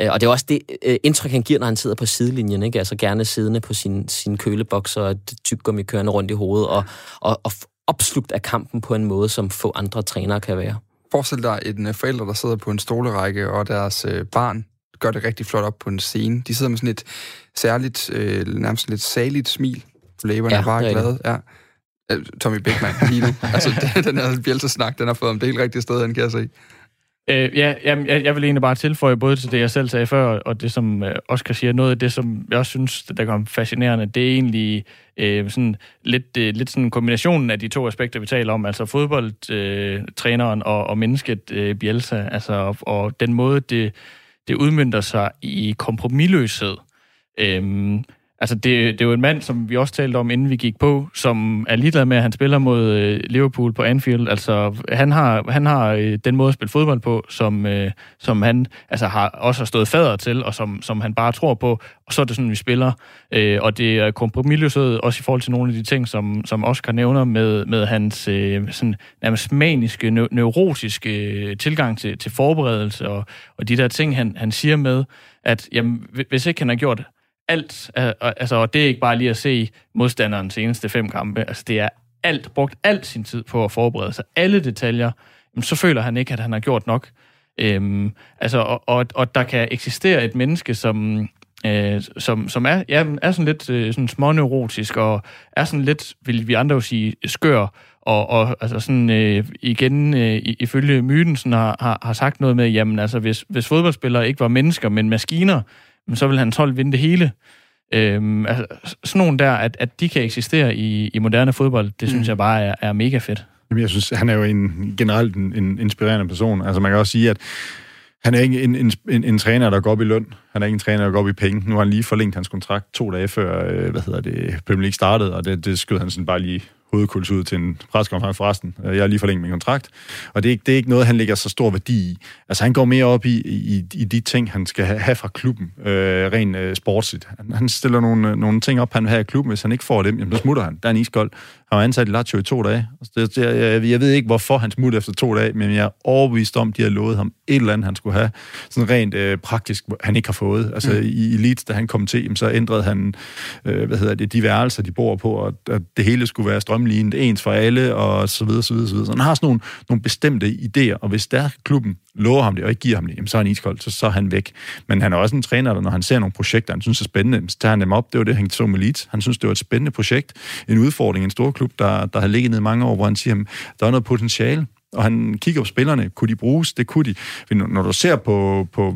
Øh, og det er også det øh, indtryk, han giver, når han sidder på sidelinjen. Ikke? Altså gerne siddende på sin, sin køleboks og tyggegummi kørende rundt i hovedet og, og, og opslugt af kampen på en måde, som få andre trænere kan være. Forestil dig en forælder, der sidder på en stolerække, og deres øh, barn gør det rigtig flot op på en scene. De sidder med sådan et særligt, øh, nærmest lidt saligt smil på læberne, ja, er bare glade. Ja. Øh, Tommy Beckmann lige nu. altså, den her Bielsa-snak, den har fået om det helt rigtige sted, han kan jeg se. Øh, ja, jamen, jeg, jeg vil egentlig bare tilføje både til det, jeg selv sagde før, og det, som øh, Oscar siger. Noget af det, som jeg også synes, der kom fascinerende, det er egentlig øh, sådan lidt, øh, lidt sådan kombinationen af de to aspekter, vi taler om, altså fodboldtræneren øh, og, og mennesket øh, Bielsa, altså, og, og den måde, det, det udmyndter sig i kompromilløshed. Øh, Altså, det, det er jo en mand, som vi også talte om, inden vi gik på, som er ligeglad med, at han spiller mod øh, Liverpool på Anfield. Altså, han har, han har øh, den måde at spille fodbold på, som, øh, som han altså, har også har stået fader til, og som, som han bare tror på. Og så er det sådan, vi spiller. Øh, og det er kompromilløshed, også i forhold til nogle af de ting, som, som Oscar nævner med, med hans øh, sådan, nærmest maniske, neurotiske øh, tilgang til, til forberedelse, og, og de der ting, han, han siger med, at jamen, hvis ikke han har gjort alt, altså, og det er ikke bare lige at se modstanderens seneste fem kampe, altså det er alt, brugt alt sin tid på at forberede sig, alle detaljer, jamen, så føler han ikke, at han har gjort nok. Øhm, altså, og, og, og der kan eksistere et menneske, som, øh, som, som er, ja, er sådan lidt øh, sådan småneurotisk, og er sådan lidt, vil vi andre jo sige, skør, og, og altså sådan øh, igen, øh, ifølge myten, sådan har, har, har sagt noget med, jamen altså, hvis, hvis fodboldspillere ikke var mennesker, men maskiner, så vil han 12 vinde det hele. Øhm, altså, sådan nogle der, at, at de kan eksistere i, i moderne fodbold, det mm. synes jeg bare er, er mega fedt. Jamen, jeg synes, han er jo en, generelt en, en inspirerende person. Altså, man kan også sige, at han er ikke en, en, en, en træner, der går op i løn. Han er ikke en træner, der går op i penge. Nu har han lige forlængt hans kontrakt to dage før, øh, hvad hedder det, Premier League startede, og det, det skød han sådan bare lige hovedkuls ud til en preskonference forresten. Øh, jeg har lige forlænget min kontrakt. Og det er, ikke, det er ikke noget, han lægger så stor værdi i. Altså, han går mere op i, i, i de ting, han skal have fra klubben, øh, rent øh, sportsligt. Han, han stiller nogle, øh, nogle ting op, han vil have i klubben. Hvis han ikke får dem, jamen, så smutter han. Der er en iskold. Han var ansat i Lazio i to dage. Altså, det, det, jeg, jeg ved ikke, hvorfor han smutter efter to dage, men jeg er overbevist om, de har lovet ham et eller andet, han skulle have. Sådan rent øh, praktisk, han ikke har fået. Altså, mm. i, i Leeds, da han kom til, jamen, så ændrede han, øh, hvad hedder det, de værelser, de bor på, og at det hele skulle være strøm strømlignet, ens for alle, og så videre, så videre, så videre. Så han har sådan nogle, nogle bestemte idéer, og hvis der klubben lover ham det, og ikke giver ham det, jamen, så er han iskold, så, så er han væk. Men han er også en træner, der når han ser nogle projekter, han synes er spændende, så tager han dem op. Det var det, han så med Leeds. Han synes, det var et spændende projekt, en udfordring, en stor klub, der, der har ligget ned mange år, hvor han siger, jamen, der er noget potentiale, og han kigger på spillerne. Kunne de bruges? Det kunne de. Når du ser på, på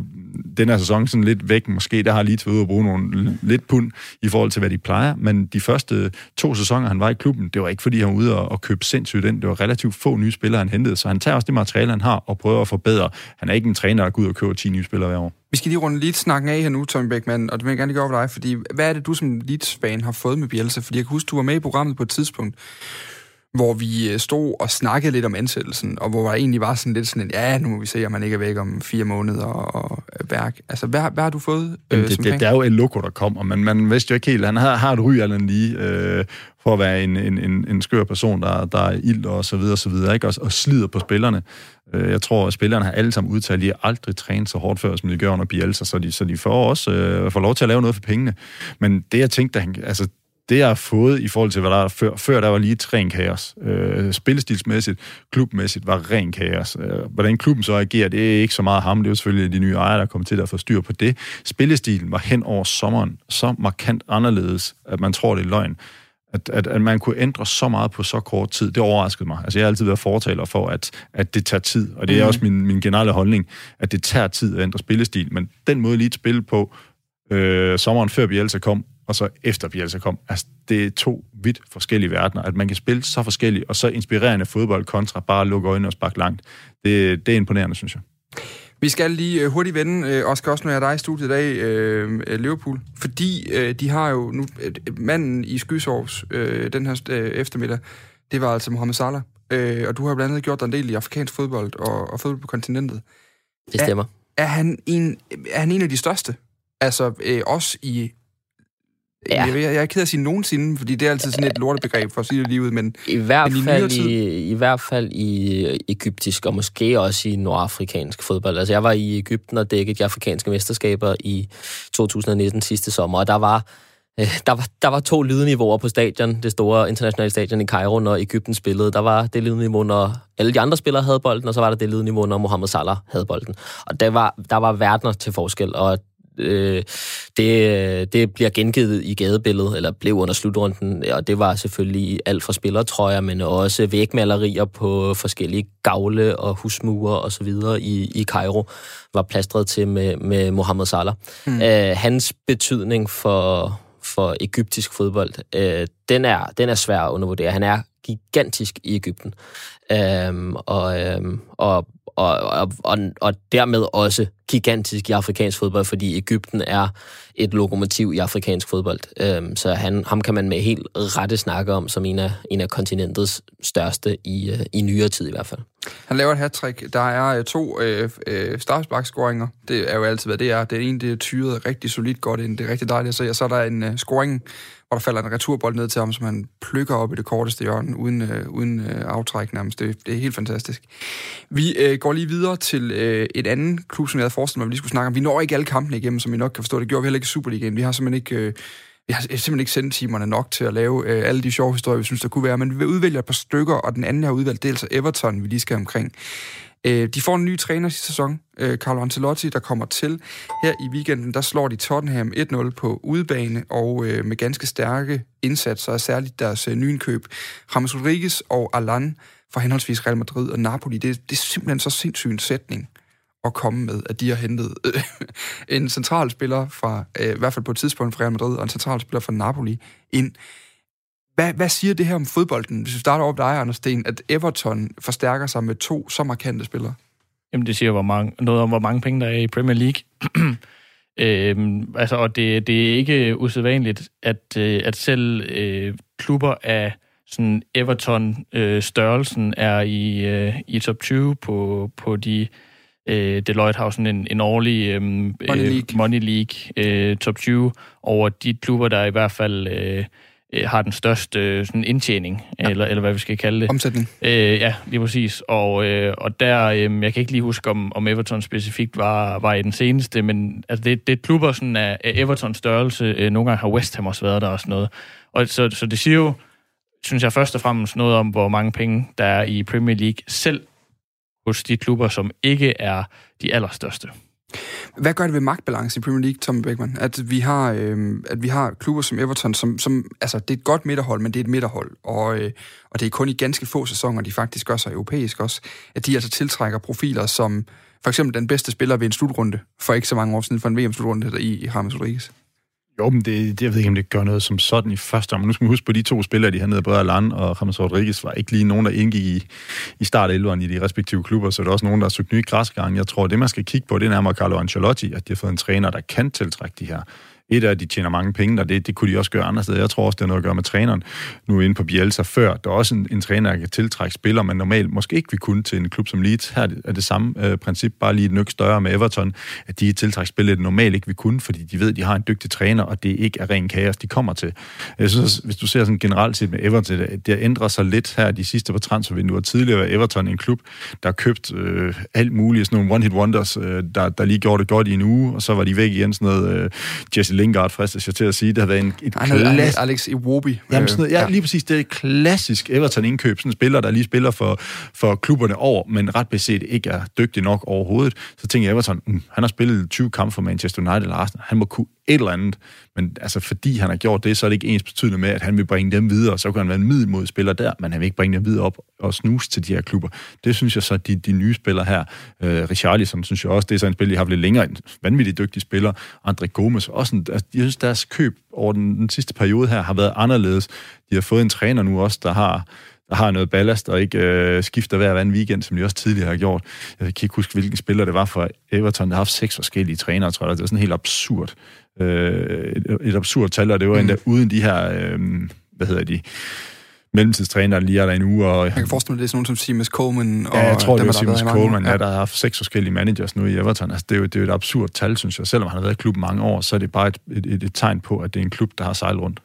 den her sæson sådan lidt væk, måske, der har lige været at bruge nogle lidt pund i forhold til, hvad de plejer. Men de første to sæsoner, han var i klubben, det var ikke, fordi han var ude og, og købe sindssygt ind. Det var relativt få nye spillere, han hentede. Så han tager også det materiale, han har, og prøver at forbedre. Han er ikke en træner, der går ud og køber 10 nye spillere hver år. Vi skal lige runde lidt snakken af her nu, Tommy Beckmann, og det vil jeg gerne lige gøre over dig, fordi hvad er det, du som Leeds-fan har fået med Bielsa? Fordi jeg kan huske, du var med i programmet på et tidspunkt, hvor vi øh, stod og snakkede lidt om ansættelsen, og hvor der egentlig var sådan lidt sådan en, ja, nu må vi se, om man ikke er væk om fire måneder og, værk. Altså, hvad, hvad har du fået øh, det, det, det, er jo et loko, der kommer, men man vidste jo ikke helt, han har, har et ry eller lige, øh, for at være en, en, en, en skør person, der, der er ild og så videre, og så videre, ikke? Og, og slider på spillerne. Øh, jeg tror, at spillerne har alle sammen udtalt, at de aldrig trænet så hårdt før, som de gør under Bielsa, så de, så de får også øh, får lov til at lave noget for pengene. Men det, jeg tænkte, han, altså, det, jeg har fået i forhold til, hvad der er før, før der var lige et ren kaos. Øh, spillestilsmæssigt, klubmæssigt var ren kaos. Øh, hvordan klubben så agerer, det er ikke så meget ham. Det er jo selvfølgelig de nye ejere, der kommer til at få styr på det. Spillestilen var hen over sommeren så markant anderledes, at man tror, det er løgn. At, at, at man kunne ændre så meget på så kort tid, det overraskede mig. Altså, jeg har altid været fortaler for, at, at det tager tid, og det er mm. også min, min generelle holdning, at det tager tid at ændre spillestil. Men den måde lige at spille på, øh, sommeren før Bielsa kom, og så efter Bielsa kom. Altså, det er to vidt forskellige verdener. At man kan spille så forskelligt, og så inspirerende fodbold kontra bare at lukke øjnene og sparke langt. Det, det er imponerende, synes jeg. Vi skal lige uh, hurtigt vende, uh, Oscar, også når jeg er dig i studiet i dag, uh, Liverpool. Fordi uh, de har jo nu... Manden i Skysovs uh, den her eftermiddag, det var altså Mohamed Salah. Uh, og du har blandt andet gjort dig en del i afrikansk fodbold og, og fodbold på kontinentet. Det stemmer. Er, er, han, en, er han en af de største? Altså også i Ja. Jeg, jeg er ked af at sige nogensinde, fordi det er altid sådan et lortebegreb for at sige det lige ud, men i hvert men i fald i, i hvert fald i egyptisk og måske også i nordafrikansk fodbold. Altså jeg var i Ægypten og dækkede de afrikanske mesterskaber i 2019 sidste sommer, og der var øh, der var, der var to lydniveauer på stadion, det store internationale stadion i Cairo, når Ægypten spillede. Der var det lydniveau, når alle de andre spillere havde bolden, og så var der det lydniveau, når Mohamed Salah havde bolden. Og der var, der var verdener til forskel, og øh, det, det bliver gengivet i gadebilledet, eller blev under slutrunden, og det var selvfølgelig alt fra spillertrøjer, men også vægmalerier på forskellige gavle og husmure og så videre i, i Cairo, var plastret til med, med Mohamed Salah. Mm. Øh, hans betydning for, for egyptisk fodbold, øh, den, er, den er svær at undervurdere. Han er gigantisk i Ægypten. Øhm, og, øhm, og og, og, og, og dermed også gigantisk i afrikansk fodbold, fordi Ægypten er et lokomotiv i afrikansk fodbold. Øhm, så han, ham kan man med helt rette snakke om som en af, en af kontinentets største i, øh, i nyere tid i hvert fald. Han laver et hat Der er øh, to øh, øh, straffesparkscoringer. Det er jo altid, hvad det er. Det ene, det er tyret rigtig solidt godt ind. Det er rigtig dejligt at se. Og så er der en øh, scoring, og der falder en returbold ned til ham, som han plukker op i det korteste hjørne, uden, øh, uden øh, aftræk nærmest. Det, det er helt fantastisk. Vi øh, går lige videre til øh, et andet klub, som jeg havde forestillet mig, at vi lige skulle snakke om. Vi når ikke alle kampene igennem, som I nok kan forstå. Det gjorde vi heller ikke i Superligaen. Vi har simpelthen ikke... Øh, jeg har simpelthen ikke sendt timerne nok til at lave øh, alle de sjove historier, vi synes, der kunne være, men vi vil udvælge et par stykker, og den anden, jeg har udvalgt, det er altså Everton, vi lige skal omkring. Øh, de får en ny træner i sæson, øh, Carlo Ancelotti, der kommer til. Her i weekenden, der slår de Tottenham 1-0 på udebane, og øh, med ganske stærke indsatser, og særligt deres øh, nyindkøb, Ramos Rodriguez og Alan fra henholdsvis Real Madrid og Napoli. Det, det er simpelthen så sindssyg en sætning at komme med, at de har hentet øh, en central spiller fra, øh, i hvert fald på et tidspunkt fra Real Madrid, og en central spiller fra Napoli ind. Hvad, hvad siger det her om fodbolden, hvis vi starter op dig, Anders Sten, at Everton forstærker sig med to så markante spillere? Jamen, det siger hvor mange, noget om, hvor mange penge der er i Premier League. øhm, altså, og det, det er ikke usædvanligt, at, øh, at selv øh, klubber af sådan Everton-størrelsen øh, er i, øh, i top 20 på, på de øh, Deloitte har sådan en, en årlig øh, Money League, Money League øh, top 20 over de klubber, der i hvert fald øh, øh, har den største øh, sådan indtjening, ja. eller, eller hvad vi skal kalde det. Omsætning. Øh, ja, lige præcis. Og, øh, og der, øh, jeg kan ikke lige huske, om, om Everton specifikt var, var i den seneste, men altså, det, det er klubber sådan af, af Evertons størrelse. Øh, nogle gange har West Ham også været der og sådan noget. Og så, så det siger jo, synes jeg først og fremmest noget om, hvor mange penge der er i Premier League, selv hos de klubber, som ikke er de allerstørste. Hvad gør det ved magtbalance i Premier League, Tom Beckmann? At vi har, øh, at vi har klubber som Everton, som, som, altså det er et godt midterhold, men det er et midterhold, og, øh, og det er kun i ganske få sæsoner, de faktisk gør sig europæisk også, at de altså tiltrækker profiler som for eksempel den bedste spiller ved en slutrunde, for ikke så mange år siden, for en VM-slutrunde i, i James Rodriguez. Jo, men det, det, jeg ved ikke, om det gør noget som sådan i første omgang. Nu skal man huske på, de to spillere, de hernede, både Alan og James Rodriguez, var ikke lige nogen, der indgik i, i start i de respektive klubber, så er der også nogen, der har søgt nye græsgange. Jeg tror, det man skal kigge på, det er nærmere Carlo Ancelotti, at de har fået en træner, der kan tiltrække de her et er, at de tjener mange penge, og det, det kunne de også gøre andre steder. Jeg tror også, det har noget at gøre med træneren. Nu inde på Bielsa før, der er også en, en træner, der kan tiltrække spillere, man normalt måske ikke vil kunne til en klub som Leeds. Her er det samme øh, princip, bare lige et nyk større med Everton, at de tiltrækker spillere, normalt ikke vil kunne, fordi de ved, at de har en dygtig træner, og det ikke er ren kaos, de kommer til. Jeg synes, hvis du ser sådan generelt set med Everton, det, det ændrer sig lidt her de sidste på transfervinduer. Tidligere var Everton en klub, der har købt øh, alt muligt, sådan nogle one-hit wonders, øh, der, der lige gjorde det godt i en uge, og så var de væk igen, sådan noget øh, Jesse Lingard, fristes jeg til at sige. Det har været en, et klassisk... Alex Iwobi. Jamen, sådan noget, ja, lige præcis. Det er et klassisk Everton-indkøb. Sådan en spiller, der lige spiller for, for klubberne over, men ret beset ikke er dygtig nok overhovedet. Så tænker jeg, Everton, mm, han har spillet 20 kampe for Manchester United eller Arsenal. Han må kunne et eller andet. Men altså, fordi han har gjort det, så er det ikke ens betydende med, at han vil bringe dem videre. Så kan han være en middelmodspiller der, men han vil ikke bringe dem videre op og snuse til de her klubber. Det synes jeg så, de, de nye spillere her, øh, Richarlison, synes jeg også, det er så en spiller, de har lidt længere, en vanvittigt dygtig spiller. André Gomes, også en, altså, jeg synes, deres køb over den, den sidste periode her har været anderledes. De har fået en træner nu også, der har der har noget ballast og ikke øh, skifter hver anden weekend, som de også tidligere har gjort. Jeg kan ikke huske, hvilken spiller det var for Everton, der har haft seks forskellige trænere, tror jeg. Det var sådan helt absurd. Øh, et, et absurd tal, og det var mm. endda uden de her, øh, hvad hedder de, mellemtidstræner, der lige er der en uge. Og, jeg kan forestille mig, det er sådan nogen som Seamus Coleman. Og ja, jeg tror, det var Seamus Coleman, ja. der har haft seks forskellige managers nu i Everton. Altså, det, er jo, det er jo et absurd tal, synes jeg. Selvom han har været i klubben mange år, så er det bare et, et, et, et tegn på, at det er en klub, der har sejlet rundt.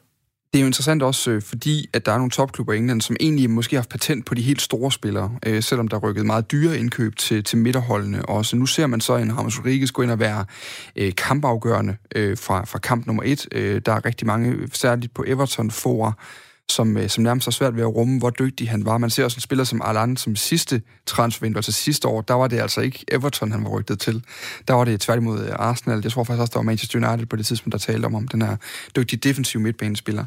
Det er jo interessant også, øh, fordi at der er nogle topklubber i England, som egentlig måske har haft patent på de helt store spillere, øh, selvom der er rykket meget dyre indkøb til, til midterholdene også. Nu ser man så en Ramos Rodriguez gå ind og være øh, kampafgørende øh, fra, fra kamp nummer et. Øh, der er rigtig mange, særligt på Everton, for som, øh, som nærmest har svært ved at rumme, hvor dygtig han var. Man ser også en spiller som Alan, som sidste transfervindue, altså sidste år, der var det altså ikke Everton, han var rygtet til. Der var det tværtimod øh, Arsenal. Jeg tror faktisk også, der var Manchester United på det tidspunkt, der talte om, om den her dygtige defensive midtbanespiller.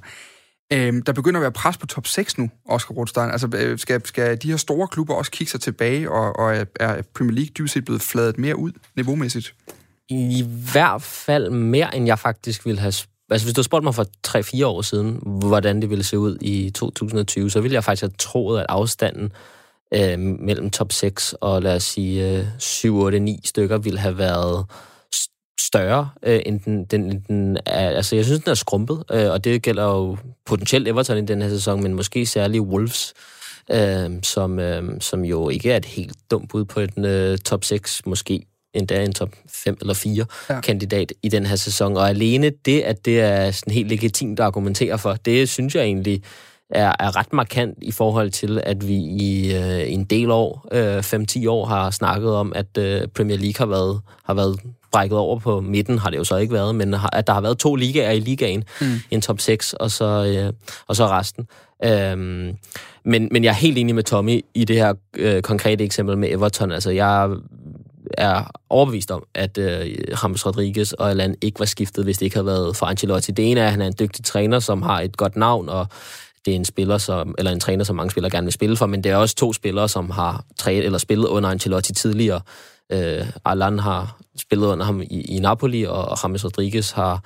Øhm, der begynder at være pres på top 6 nu, Oscar Rothstein. Altså, øh, skal, skal de her store klubber også kigge sig tilbage, og, og er Premier League dybest set blevet fladet mere ud niveaumæssigt? I hvert fald mere, end jeg faktisk ville have Altså, hvis du spurgte mig for 3-4 år siden, hvordan det ville se ud i 2020, så ville jeg faktisk have troet, at afstanden øh, mellem top 6 og lad os sige øh, 7, 8, 9 stykker ville have været større, øh, end den, den, den er, altså jeg synes, den er skrumpet, øh, og det gælder jo potentielt Everton i den her sæson, men måske særligt Wolves, øh, som, øh, som jo ikke er et helt dumt bud på en øh, top 6, måske endda en top 5 eller 4 ja. kandidat i den her sæson. Og alene det, at det er sådan helt legitimt at argumentere for, det synes jeg egentlig er, er ret markant i forhold til, at vi i øh, en del år, øh, 5-10 år, har snakket om, at øh, Premier League har været, har været brækket over på midten, har det jo så ikke været, men har, at der har været to ligaer i ligaen, mm. en top 6 og så, øh, og så resten. Øhm, men, men jeg er helt enig med Tommy i det her øh, konkrete eksempel med Everton. Altså, jeg er overbevist om, at øh, James Rodriguez og Alan ikke var skiftet, hvis det ikke havde været for Ancelotti. Det ene er, at han er en dygtig træner, som har et godt navn, og det er en spiller, som, eller en træner, som mange spillere gerne vil spille for, men det er også to spillere, som har trænet eller spillet under Ancelotti tidligere. Øh, Alan har spillet under ham i, i Napoli, og James Rodriguez har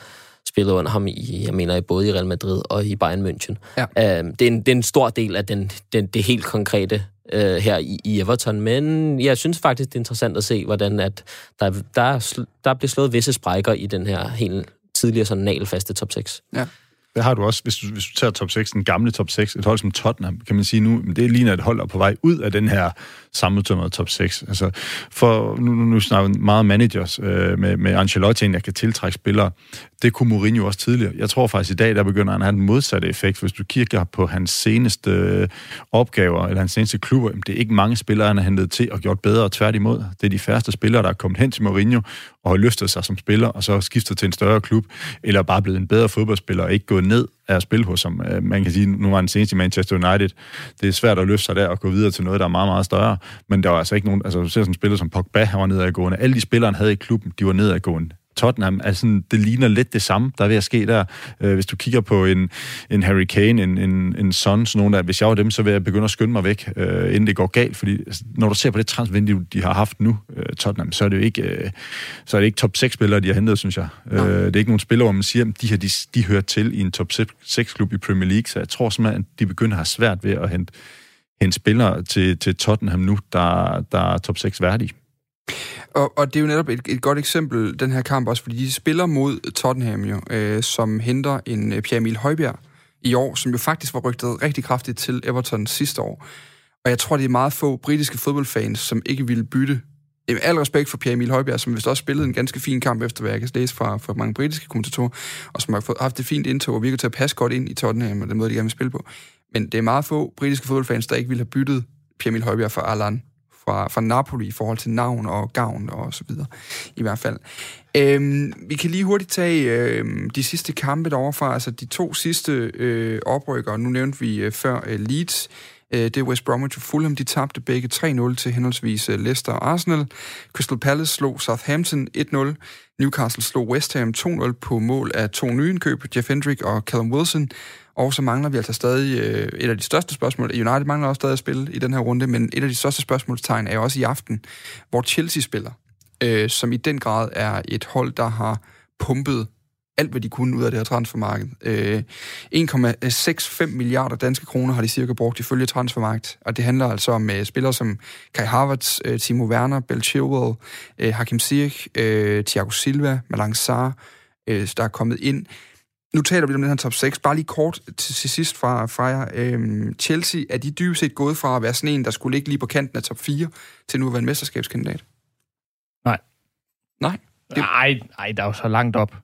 spillet under ham i, jeg mener, både i Real Madrid og i Bayern München. Ja. Øh, det, er en, det er en stor del af den, den, det helt konkrete øh, her i, i Everton, men jeg synes faktisk, det er interessant at se, hvordan at der, der, der bliver slået visse sprækker i den her helt tidligere sådan nalfaste top 6. Ja. Det har du også, hvis du, hvis du tager top 6, den gamle top 6, et hold som Tottenham, kan man sige nu, men det ligner et hold, der er på vej ud af den her sammentømrede top 6. Altså, for nu, nu snakker vi meget managers øh, med, med Ancelotti, der kan tiltrække spillere. Det kunne Mourinho også tidligere. Jeg tror faktisk i dag, der begynder han at have den modsatte effekt. Hvis du kigger på hans seneste øh, opgaver, eller hans seneste klubber, det er ikke mange spillere, han har hentet til og gjort bedre, tværtimod. Det er de færreste spillere, der er kommet hen til Mourinho og har løftet sig som spiller, og så skiftet til en større klub, eller bare blevet en bedre fodboldspiller, og ikke gået ned er at spille hos, som øh, man kan sige, nu var den seneste i Manchester United. Det er svært at løfte sig der og gå videre til noget, der er meget, meget større. Men der var altså ikke nogen, altså du ser sådan en spiller som Pogba, han var nedadgående. Alle de spillere, han havde i klubben, de var nedadgående. Tottenham, altså det ligner lidt det samme, der er ved at ske der. Øh, hvis du kigger på en, en Harry Kane, en, en, en Son, sådan nogle der, hvis jeg var dem, så vil jeg begynde at skynde mig væk, øh, inden det går galt, fordi altså, når du ser på det transfervindue, de har haft nu, øh, Tottenham, så er det jo ikke, øh, så er det ikke top 6 spillere, de har hentet, synes jeg. Øh, det er ikke nogen spillere, hvor man siger, at de her, de, de hører til i en top 6 klub i Premier League, så jeg tror simpelthen, at de begynder at have svært ved at hente, hente spillere til, til Tottenham nu, der, der er top 6 værdige. Og, og det er jo netop et, et godt eksempel, den her kamp også, fordi de spiller mod Tottenham jo, øh, som henter en øh, Pierre Emil Højbjerg i år, som jo faktisk var rygtet rigtig kraftigt til Everton sidste år. Og jeg tror, det er meget få britiske fodboldfans, som ikke ville bytte med al respekt for Pierre Emil Højbjerg, som vist også spillede en ganske fin kamp, efter hvad jeg kan læse fra, fra mange britiske kommentatorer, og som har fået, haft et fint indtog og virker til at passe godt ind i Tottenham og den måde, de gerne vil spille på. Men det er meget få britiske fodboldfans, der ikke ville have byttet Pierre Emil Højbjerg for Alan fra, fra Napoli i forhold til navn og gavn og så videre, i hvert fald. Øhm, vi kan lige hurtigt tage øhm, de sidste kampe derovre fra, altså de to sidste øh, oprykker. Nu nævnte vi øh, før øh, Leeds, Øh, det er West Bromwich og Fulham, de tabte begge 3-0 til henholdsvis øh, Leicester og Arsenal. Crystal Palace slog Southampton 1-0. Newcastle slog West Ham 2-0 på mål af to nye indkøb, Jeff Hendrick og Callum Wilson. Og så mangler vi altså stadig øh, et af de største spørgsmål. United mangler også stadig at spille i den her runde, men et af de største spørgsmålstegn er jo også i aften, hvor Chelsea spiller, øh, som i den grad er et hold, der har pumpet alt, hvad de kunne ud af det her transfermarked. Øh, 1,65 milliarder danske kroner har de cirka brugt ifølge transfermarkt, og det handler altså om uh, spillere som Kai Havertz, uh, Timo Werner, Bell Chilwell, uh, Hakim Ziyech, uh, Thiago Silva, Malang Sarr, uh, der er kommet ind. Nu taler vi om den her top 6. Bare lige kort til, til sidst fra, fra jer. Øhm, Chelsea, er de dybest set gået fra at være sådan en, der skulle ligge lige på kanten af top 4, til nu at være en mesterskabskandidat? Nej. Nej? Det... Nej, nej, der er jo så langt op.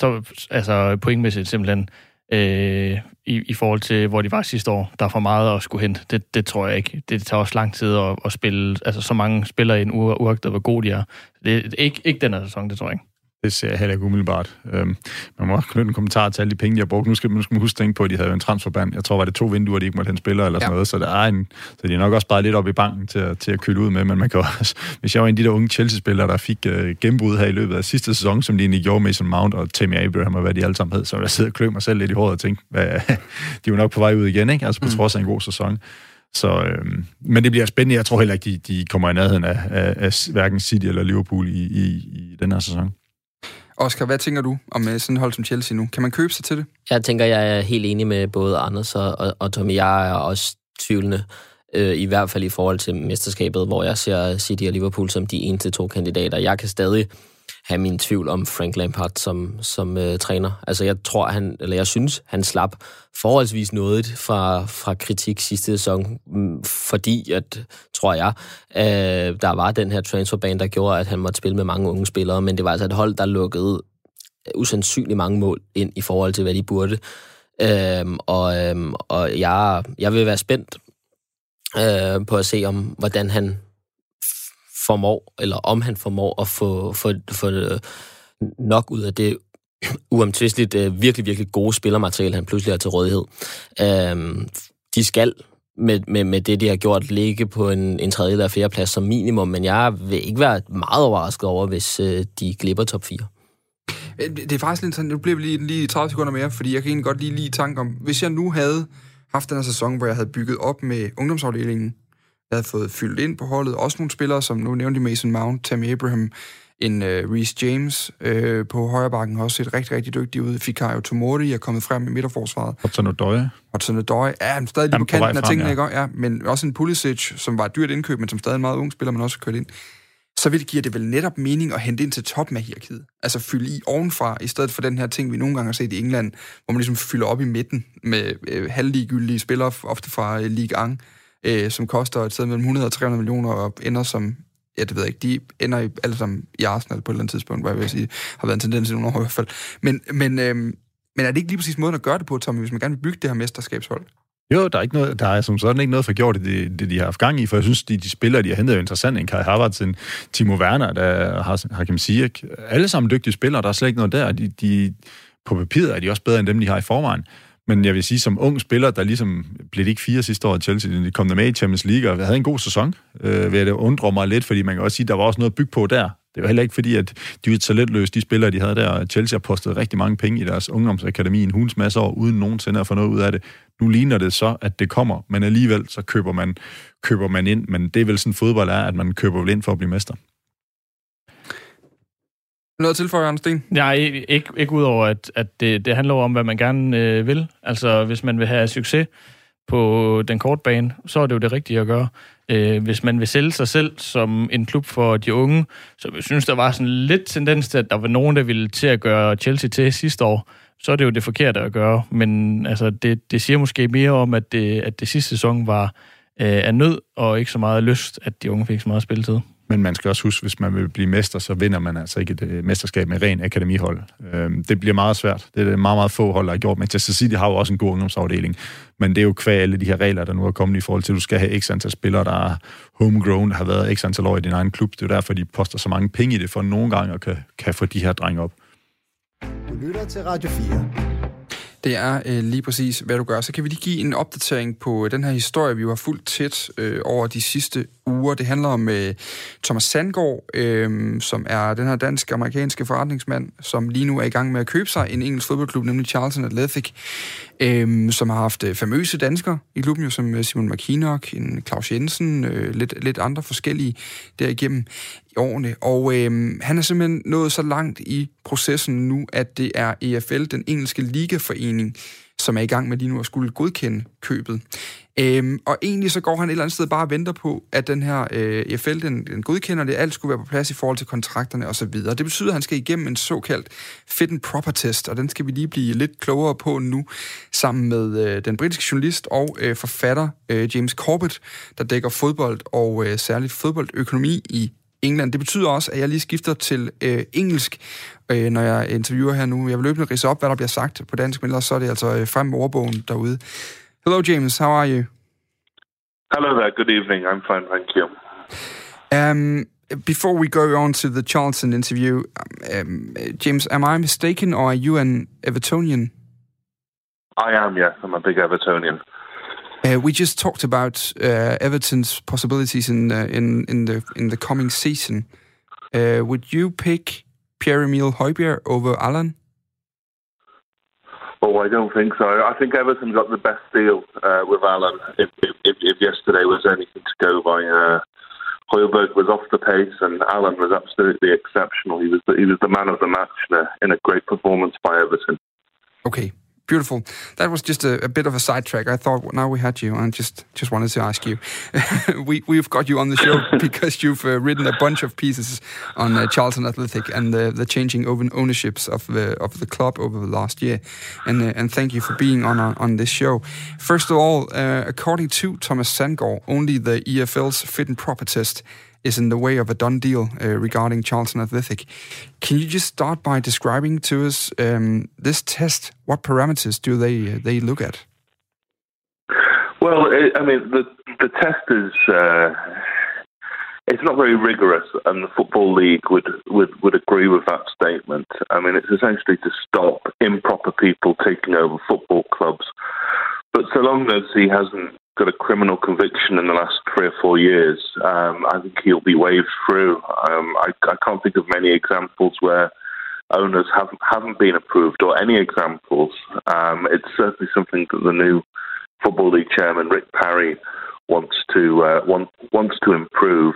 Så, altså pointmæssigt simpelthen, øh, i, i forhold til, hvor de var sidste år. Der er for meget at skulle hente. Det, det tror jeg ikke. Det tager også lang tid at, at spille, altså så mange spillere i en uge, uagtet hvor gode de er. Det er ikke, ikke den her sæson, det tror jeg ikke. Det ser jeg heller ikke umiddelbart. Øhm, man må knytte en kommentar til alle de penge, de har brugt. Nu skal, nu skal man huske tænke på, at de havde en transferband. Jeg tror, var det to vinduer, de ikke måtte hente spillere eller sådan ja. noget. Så, der er en, så de er nok også bare lidt op i banken til, at, til at køle ud med. Men man kan også, hvis jeg var en af de der unge Chelsea-spillere, der fik uh, gennembrud her i løbet af sidste sæson, som de egentlig gjorde Mason Mount og Tammy Abraham og hvad de alle sammen hed, så jeg sidder og klø mig selv lidt i håret og tænkte, hvad, de var nok på vej ud igen, ikke? Altså på mm. trods af en god sæson. Så, øhm, men det bliver spændende. Jeg tror heller ikke, de, de kommer i nærheden af, af, af hverken City eller Liverpool i, i, i den her sæson. Oscar, hvad tænker du om øh, sådan et hold som Chelsea nu? Kan man købe sig til det? Jeg tænker, jeg er helt enig med både Anders og, og, og Tommy. Jeg er også tvivlende, øh, i hvert fald i forhold til mesterskabet, hvor jeg ser City og Liverpool som de eneste to kandidater. Jeg kan stadig have min tvivl om Frank Lampard som, som øh, træner. Altså jeg tror, han, eller jeg synes, han slap forholdsvis noget fra, fra kritik sidste sæson, mm, fordi, at, tror jeg, øh, der var den her transferbane, der gjorde, at han måtte spille med mange unge spillere, men det var altså et hold, der lukkede usandsynligt mange mål ind i forhold til, hvad de burde. Øhm, og øhm, og jeg, jeg vil være spændt øh, på at se, om hvordan han formår, eller om han formår at få, få, få nok ud af det uomtvisteligt øh, virkelig, virkelig gode spillermateriale, han pludselig har til rådighed. Øhm, de skal med, med, med det, de har gjort, ligge på en, en tredje eller fjerde plads som minimum, men jeg vil ikke være meget overrasket over, hvis øh, de glipper top 4. Øh, det er faktisk lidt sådan, nu bliver vi lige, lige 30 sekunder mere, fordi jeg kan egentlig godt lige lige tanke om, hvis jeg nu havde haft den her sæson, hvor jeg havde bygget op med ungdomsafdelingen, jeg havde fået fyldt ind på holdet. Også nogle spillere, som nu nævnte Mason Mount, Tammy Abraham, en uh, Reece James uh, på højre bakken har også set rigtig, rigtig dygtig ud. Fikayo Tomori er kommet frem i midterforsvaret. Hudson Odoi. Hudson Odoi. Ja, han er stadig lige på kanten af tingene, ja. ikke? Ja, men også en Pulisic, som var et dyrt indkøb, men som stadig er en meget ung spiller, man også har kørt ind. Så vil det give det vel netop mening at hente ind til toppen af hierarkiet. Altså fylde i ovenfra, i stedet for den her ting, vi nogle gange har set i England, hvor man ligesom fylder op i midten med øh, halvligegyldige spillere, ofte fra øh, Ligue 1 øh, som koster et sted mellem 100 og 300 millioner, og ender som, ja, det ved jeg ikke, de ender i, alle sammen i Arsenal på et eller andet tidspunkt, hvor jeg vil sige, har været en tendens i nogle år i hvert fald. Men, men, øh, men er det ikke lige præcis måden at gøre det på, Tommy, hvis man gerne vil bygge det her mesterskabshold? Jo, der er, ikke noget, der er som sådan ikke noget for gjort det, det, de har haft gang i, for jeg synes, de, de spillere, de har hentet, er interessant. En Kai Havertz, en Timo Werner, der har Hakim Ziyech. Alle sammen dygtige spillere, der er slet ikke noget der. De, de, på papiret er de også bedre end dem, de har i forvejen. Men jeg vil sige, som ung spiller, der ligesom blev det ikke fire sidste år i Chelsea, de kom der med i Champions League, og havde en god sæson, øh, vil at det undre mig lidt, fordi man kan også sige, at der var også noget at bygge på der. Det var heller ikke fordi, at de var talentløse, de spillere, de havde der. Chelsea har postet rigtig mange penge i deres ungdomsakademi en hulens masse år, uden nogensinde at få noget ud af det. Nu ligner det så, at det kommer, men alligevel så køber man, køber man ind. Men det er vel sådan fodbold er, at man køber vel ind for at blive mester. Noget at tilføje, Anders Sten? Nej, ikke, ikke udover, at, at det, det handler om, hvad man gerne øh, vil. Altså, hvis man vil have succes på den korte bane, så er det jo det rigtige at gøre. Øh, hvis man vil sælge sig selv som en klub for de unge, så jeg synes, der var sådan lidt tendens til, at der var nogen, der ville til at gøre Chelsea til sidste år, så er det jo det forkerte at gøre. Men altså, det, det siger måske mere om, at det, at det sidste sæson var øh, af nød, og ikke så meget lyst, at de unge fik så meget spilletid. Men man skal også huske, hvis man vil blive mester, så vinder man altså ikke et øh, mesterskab med ren akademihold. Øhm, det bliver meget svært. Det er meget, meget få hold, der har gjort. Manchester City har jo også en god ungdomsafdeling. Men det er jo kvæg alle de her regler, der nu er kommet i forhold til, at du skal have x antal spillere, der er homegrown, der har været x antal år i din egen klub. Det er jo derfor, de poster så mange penge i det, for nogle gange at kan, kan få de her drenge op. Du lytter til Radio 4. Det er øh, lige præcis, hvad du gør. Så kan vi lige give en opdatering på den her historie, vi har fulgt tæt øh, over de sidste uger. Det handler om øh, Thomas Sandgaard, øh, som er den her dansk-amerikanske forretningsmand, som lige nu er i gang med at købe sig en engelsk fodboldklub, nemlig Charlton Athletic, øh, som har haft øh, famøse danskere i klubben, jo, som øh, Simon McKinnock, en Claus Jensen, øh, lidt, lidt andre forskellige derigennem i årene. Og øh, han er simpelthen nået så langt i processen nu, at det er EFL, den engelske ligaforening, som er i gang med lige nu at skulle godkende købet. Øhm, og egentlig så går han et eller andet sted bare og venter på, at den her øh, EFL, den, den godkender det, alt skulle være på plads i forhold til kontrakterne osv. Det betyder, at han skal igennem en såkaldt fit and proper test, og den skal vi lige blive lidt klogere på nu, sammen med øh, den britiske journalist og øh, forfatter øh, James Corbett, der dækker fodbold og øh, særligt fodboldøkonomi i England. Det betyder også, at jeg lige skifter til øh, engelsk, øh, når jeg interviewer her nu. Jeg vil løbende rise op, hvad der bliver sagt på dansk, men ellers så er det altså øh, frem med ordbogen derude. Hello, James. How are you? Hello there. Good evening. I'm fine, thank you. Um, before we go on to the Charlton interview, um, James, am I mistaken, or are you an Evertonian? I am. Yes, I'm a big Evertonian. Uh, we just talked about uh, Everton's possibilities in uh, in in the in the coming season. Uh, would you pick Pierre Emile Højbjerg over Allan? Oh, I don't think so. I think Everton got the best deal uh, with Allan. If, if, if, yesterday was anything to go by, uh, Højbjerg was off the pace, and Allan was absolutely exceptional. He was the, he was the man of the match in a, in a great performance by Everton. Okay, Beautiful. That was just a, a, bit of a sidetrack. I thought now we had you, and just just wanted to ask you. we we've got you on the show because you've uh, written a bunch of pieces on uh, Charlton Athletic and the, the changing ownerships of the of the club over the last year, and uh, and thank you for being on uh, on this show. First of all, uh, according to Thomas Sandgaard, only the EFL's fit and proper test is in the way of a done deal uh, regarding Charlton Athletic. Can you just start by describing to us um, this test? What parameters do they uh, they look at? Well, it, I mean, the the test is uh, it's not very rigorous, and the football league would, would would agree with that statement. I mean, it's essentially to stop improper people taking over football clubs. But so long as he hasn't got a criminal conviction in the last three or four years, um, I think he'll be waved through. Um, I, I, can't think of many examples where owners haven't haven't been approved, or any examples. Um, it's certainly something that the new football league chairman Rick Parry wants to uh, want, wants to improve.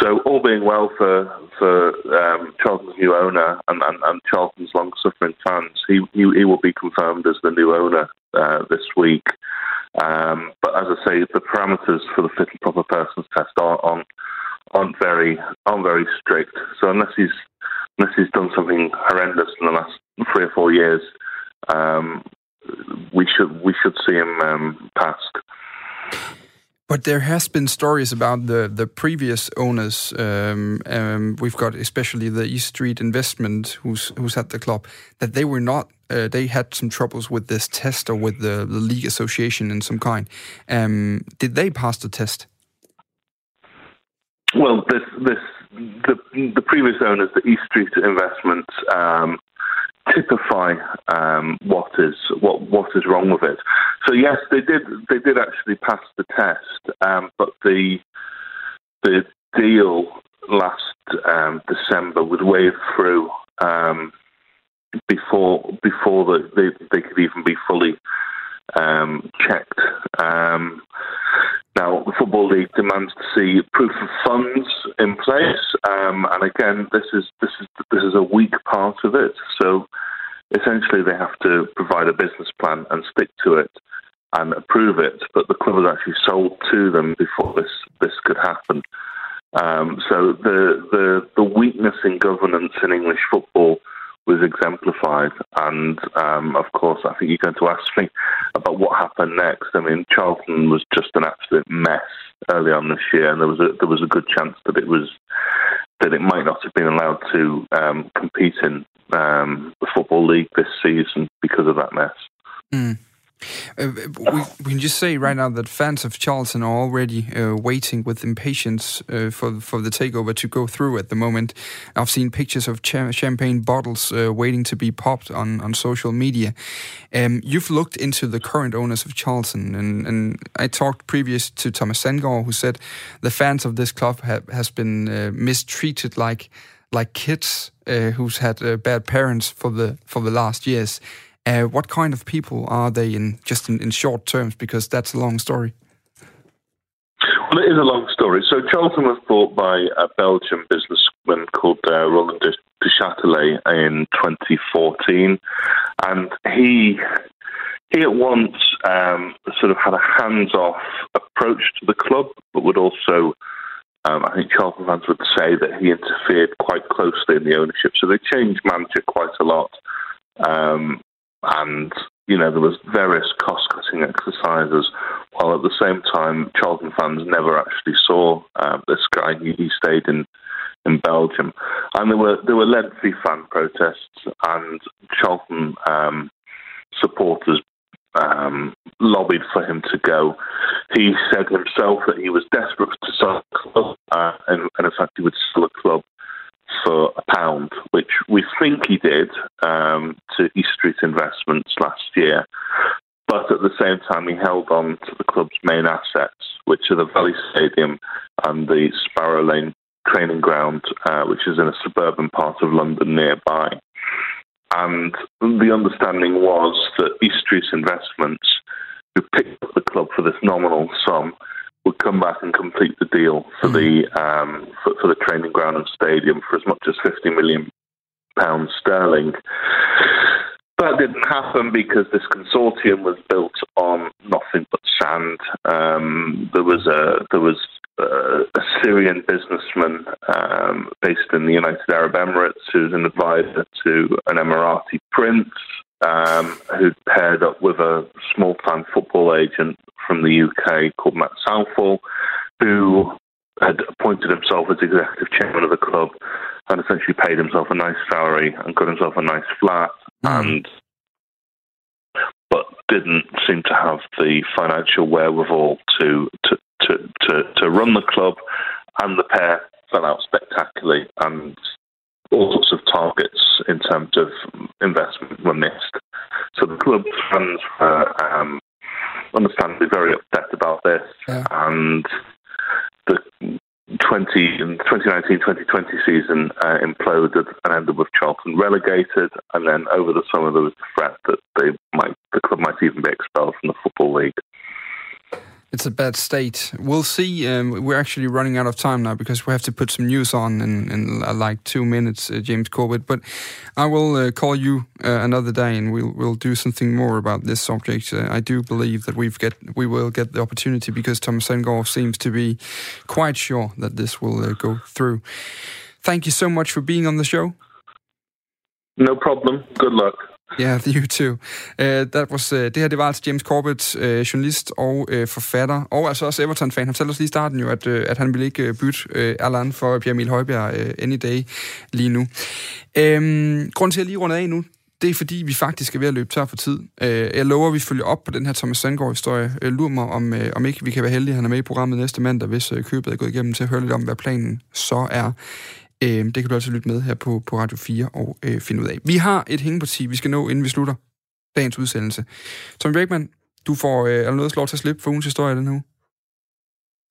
So, all being well for for um, Charlton's new owner and, and, and Charlton's long-suffering fans, he, he, he will be confirmed as the new owner uh, this week. Um, but as I say, the parameters for the fit and proper persons test are on aren't very aren't very strict. So unless he's unless he's done something horrendous in the last three or four years, um, we should we should see him um, passed. But there has been stories about the the previous owners. Um, um, we've got especially the East Street Investment, who's who's at the club, that they were not. Uh, they had some troubles with this test or with the, the league association in some kind. Um, did they pass the test? Well, this this the the previous owners, the East Street Investments, um, typify um, what is what what is wrong with it. So yes, they did they did actually pass the test, um, but the the deal last um, December was waved through um, before before the, they they could even be fully um, checked. Um, now, the Football League demands to see proof of funds in place, um, and again, this is this is this is a weak part of it. So, essentially, they have to provide a business plan and stick to it and approve it. But the club was actually sold to them before this this could happen. Um, so, the the the weakness in governance in English football was exemplified. And um, of course, I think you're going to ask me about what happened next. I mean, Charlton was just an absolute mess early on this year, and there was a, there was a good chance that it was that it might not have been allowed to um, compete in um, the football league this season because of that mess. Mm. Uh, we, we can just say right now that fans of Charlton are already uh, waiting with impatience uh, for for the takeover to go through at the moment. I've seen pictures of cha champagne bottles uh, waiting to be popped on, on social media. Um, you've looked into the current owners of Charlton, and, and I talked previous to Thomas Sengor, who said the fans of this club has been uh, mistreated like like kids uh, who's had bad parents for the for the last years. Uh, what kind of people are they in just in, in short terms? Because that's a long story. Well, it is a long story. So Charlton was bought by a Belgian businessman called uh, Roland de, Châtelet in 2014, and he he at once um, sort of had a hands-off approach to the club, but would also, um, I think Charlton fans would say that he interfered quite closely in the ownership. So they changed manager quite a lot. Um, and you know there was various cost cutting exercises, while at the same time Charlton fans never actually saw uh, this guy. He, he stayed in in Belgium, and there were there were lengthy fan protests, and Charlton um, supporters um, lobbied for him to go. He said himself that he was desperate to sell the club, uh, and, and in fact he would sell the club for a pound, which we think he did um, to East Street Investments last year. But at the same time, he held on to the club's main assets, which are the Valley Stadium and the Sparrow Lane training ground, uh, which is in a suburban part of London nearby. And the understanding was that East Street Investments, who picked up the club for this nominal sum, would come back and complete the deal for the hmm. um, for, for, the training ground and stadium for as much as 50 million pounds sterling. That didn't happen because this consortium was built on nothing but sand. Um, there was a there was a, a Syrian businessman um, based in the United Arab Emirates who's an advisor to an Emirati prince um, who'd paired up with a small time football agent from the UK called Matt Southall, who had appointed himself as executive chairman of the club and essentially paid himself a nice salary and got himself a nice flat mm. and but didn't seem to have the financial wherewithal to to, to, to, to run the club and the pair fell out spectacularly and all sorts of targets in terms of investment were missed. So the club fans were um, understandably very upset about this, yeah. and the 2019-2020 season uh, imploded and ended with Charlton relegated, and then over the summer there was the threat that they might the club might even be expelled from the football league. It's a bad state. We'll see. Um, we're actually running out of time now because we have to put some news on in, in uh, like two minutes, uh, James Corbett. But I will uh, call you uh, another day and we'll we'll do something more about this subject. Uh, I do believe that we've get we will get the opportunity because Thomas Sengor seems to be quite sure that this will uh, go through. Thank you so much for being on the show. No problem. Good luck. Yeah, you too. Uh, that was, uh, det her det var altså James Corbett, uh, journalist og uh, forfatter, og altså også Everton-fan. Han fortalte os lige i starten jo, at, uh, at han ville ikke uh, bytte uh, Erland for Pierre Emil Højbjerg uh, any day lige nu. Um, grunden til, at jeg lige runder af nu, det er fordi, vi faktisk er ved at løbe tør for tid. Uh, jeg lover, at vi følger op på den her Thomas Sandgaard-historie. Uh, mig, om, uh, om ikke vi kan være heldige, at han er med i programmet næste mandag, hvis uh, købet er gået igennem til at høre lidt om, hvad planen så er. Øh, det kan du altså lytte med her på, på Radio 4 og øh, finde ud af. Vi har et hængeparti, vi skal nå, inden vi slutter dagens udsendelse. Tom Beckmann, du får øh, er noget lov til at slippe for ugens historie den her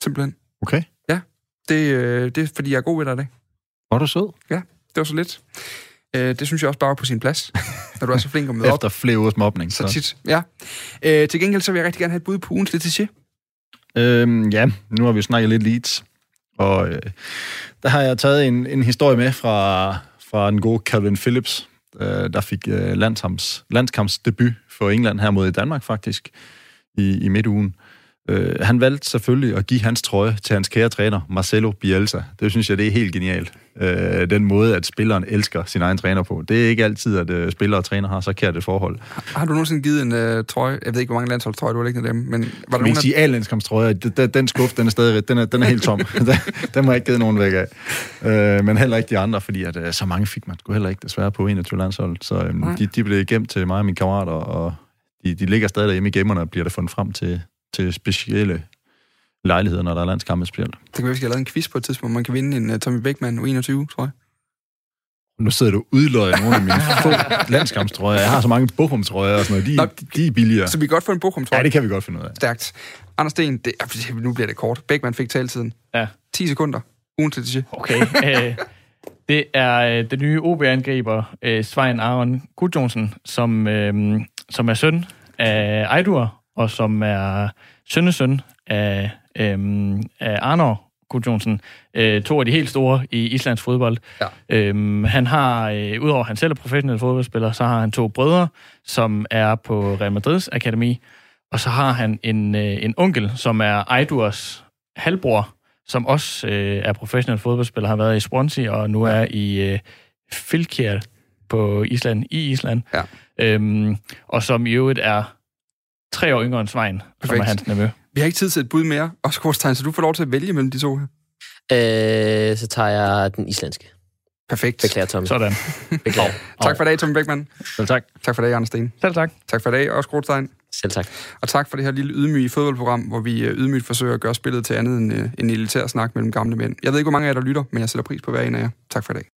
Simpelthen. Okay. Ja, det, øh, det er fordi, jeg er god ved dig i dag. Var du sød? Ja, det var så lidt. Øh, det synes jeg også bare var på sin plads, når du er så flink at møde op. Efter flere ugers mobning. Så, så tit, ja. Øh, til gengæld så vil jeg rigtig gerne have et bud på ugens lidt Øhm, ja, nu har vi snakket lidt Leeds. Og øh, der har jeg taget en, en historie med fra, fra den gode Calvin Phillips, øh, der fik øh, landskamps, landskampsdebut for England her mod Danmark faktisk i, i midtugen. Øh, han valgte selvfølgelig at give hans trøje til hans kære træner, Marcelo Bielsa. Det synes jeg, det er helt genialt. Øh, den måde, at spilleren elsker sin egen træner på. Det er ikke altid, at øh, spillere og træner har så kært et forhold. Har, har du nogensinde givet en øh, trøje? Jeg ved ikke, hvor mange landsholdstrøjer du har liggende dem, men var der nogen... sige, alle landskampstrøjer, den, den skuff, den er stadig den er, den er helt tom. den, den må jeg ikke givet nogen væk af. Øh, men heller ikke de andre, fordi at, øh, så mange fik man sgu heller ikke desværre på 21 landshold. Så øh, de, de blev gemt til mig og mine kammerater, og de, de ligger stadig derhjemme i gemmerne og bliver der fundet frem til, til specielle lejligheder, når der er landskampe spil. Det kan være, vi skal have lavet en quiz på et tidspunkt, man kan vinde en uh, Tommy Beckmann U21, tror jeg. Nu sidder du udløjet nogle af mine få landskampstrøjer. Jeg har så mange Bochum-trøjer og sådan noget. De, Nå, de er billigere. Så vi kan godt få en Bochum-trøje? Ja, det kan vi godt finde ud af. Stærkt. Anders Sten, det, nu bliver det kort. Beckmann fik taltiden. Ja. 10 sekunder. Ugen til det Okay. Øh, det er øh, den nye OB-angriber, øh, Svein Aron Gudjonsen, som, øh, som er søn af Ejdur, og som er sønnesøn af, øh, af Arnor Gudjonsen. Øh, to af de helt store i Islands fodbold. Ja. Øh, han har, øh, udover at han selv er professionel fodboldspiller, så har han to brødre, som er på Real Madrids akademi, og så har han en, øh, en onkel, som er Ejdurs halvbror, som også øh, er professionel fodboldspiller, har været i Swansea og nu er i øh, Fylkjær på Island, i Island. Ja. Øhm, og som i øvrigt er tre år yngre end Svein, Perfekt. som er hans nevø. Vi har ikke tid til et bud mere, Oscar Korstein, så du får lov til at vælge mellem de to her. Øh, så tager jeg den islandske. Perfekt. Beklager, Tommy. Sådan. Beklager. tak for i dag, Tommy Beckmann. Selv tak. Tak for i dag, Anders Sten. Selv tak. Tak for i dag, Oscar Korstein. Selv tak. Og tak for det her lille ydmyge fodboldprogram, hvor vi øh, ydmygt forsøger at gøre spillet til andet end øh, en elitær snak mellem gamle mænd. Jeg ved ikke, hvor mange af jer, der lytter, men jeg sætter pris på hver en af jer. Tak for i dag.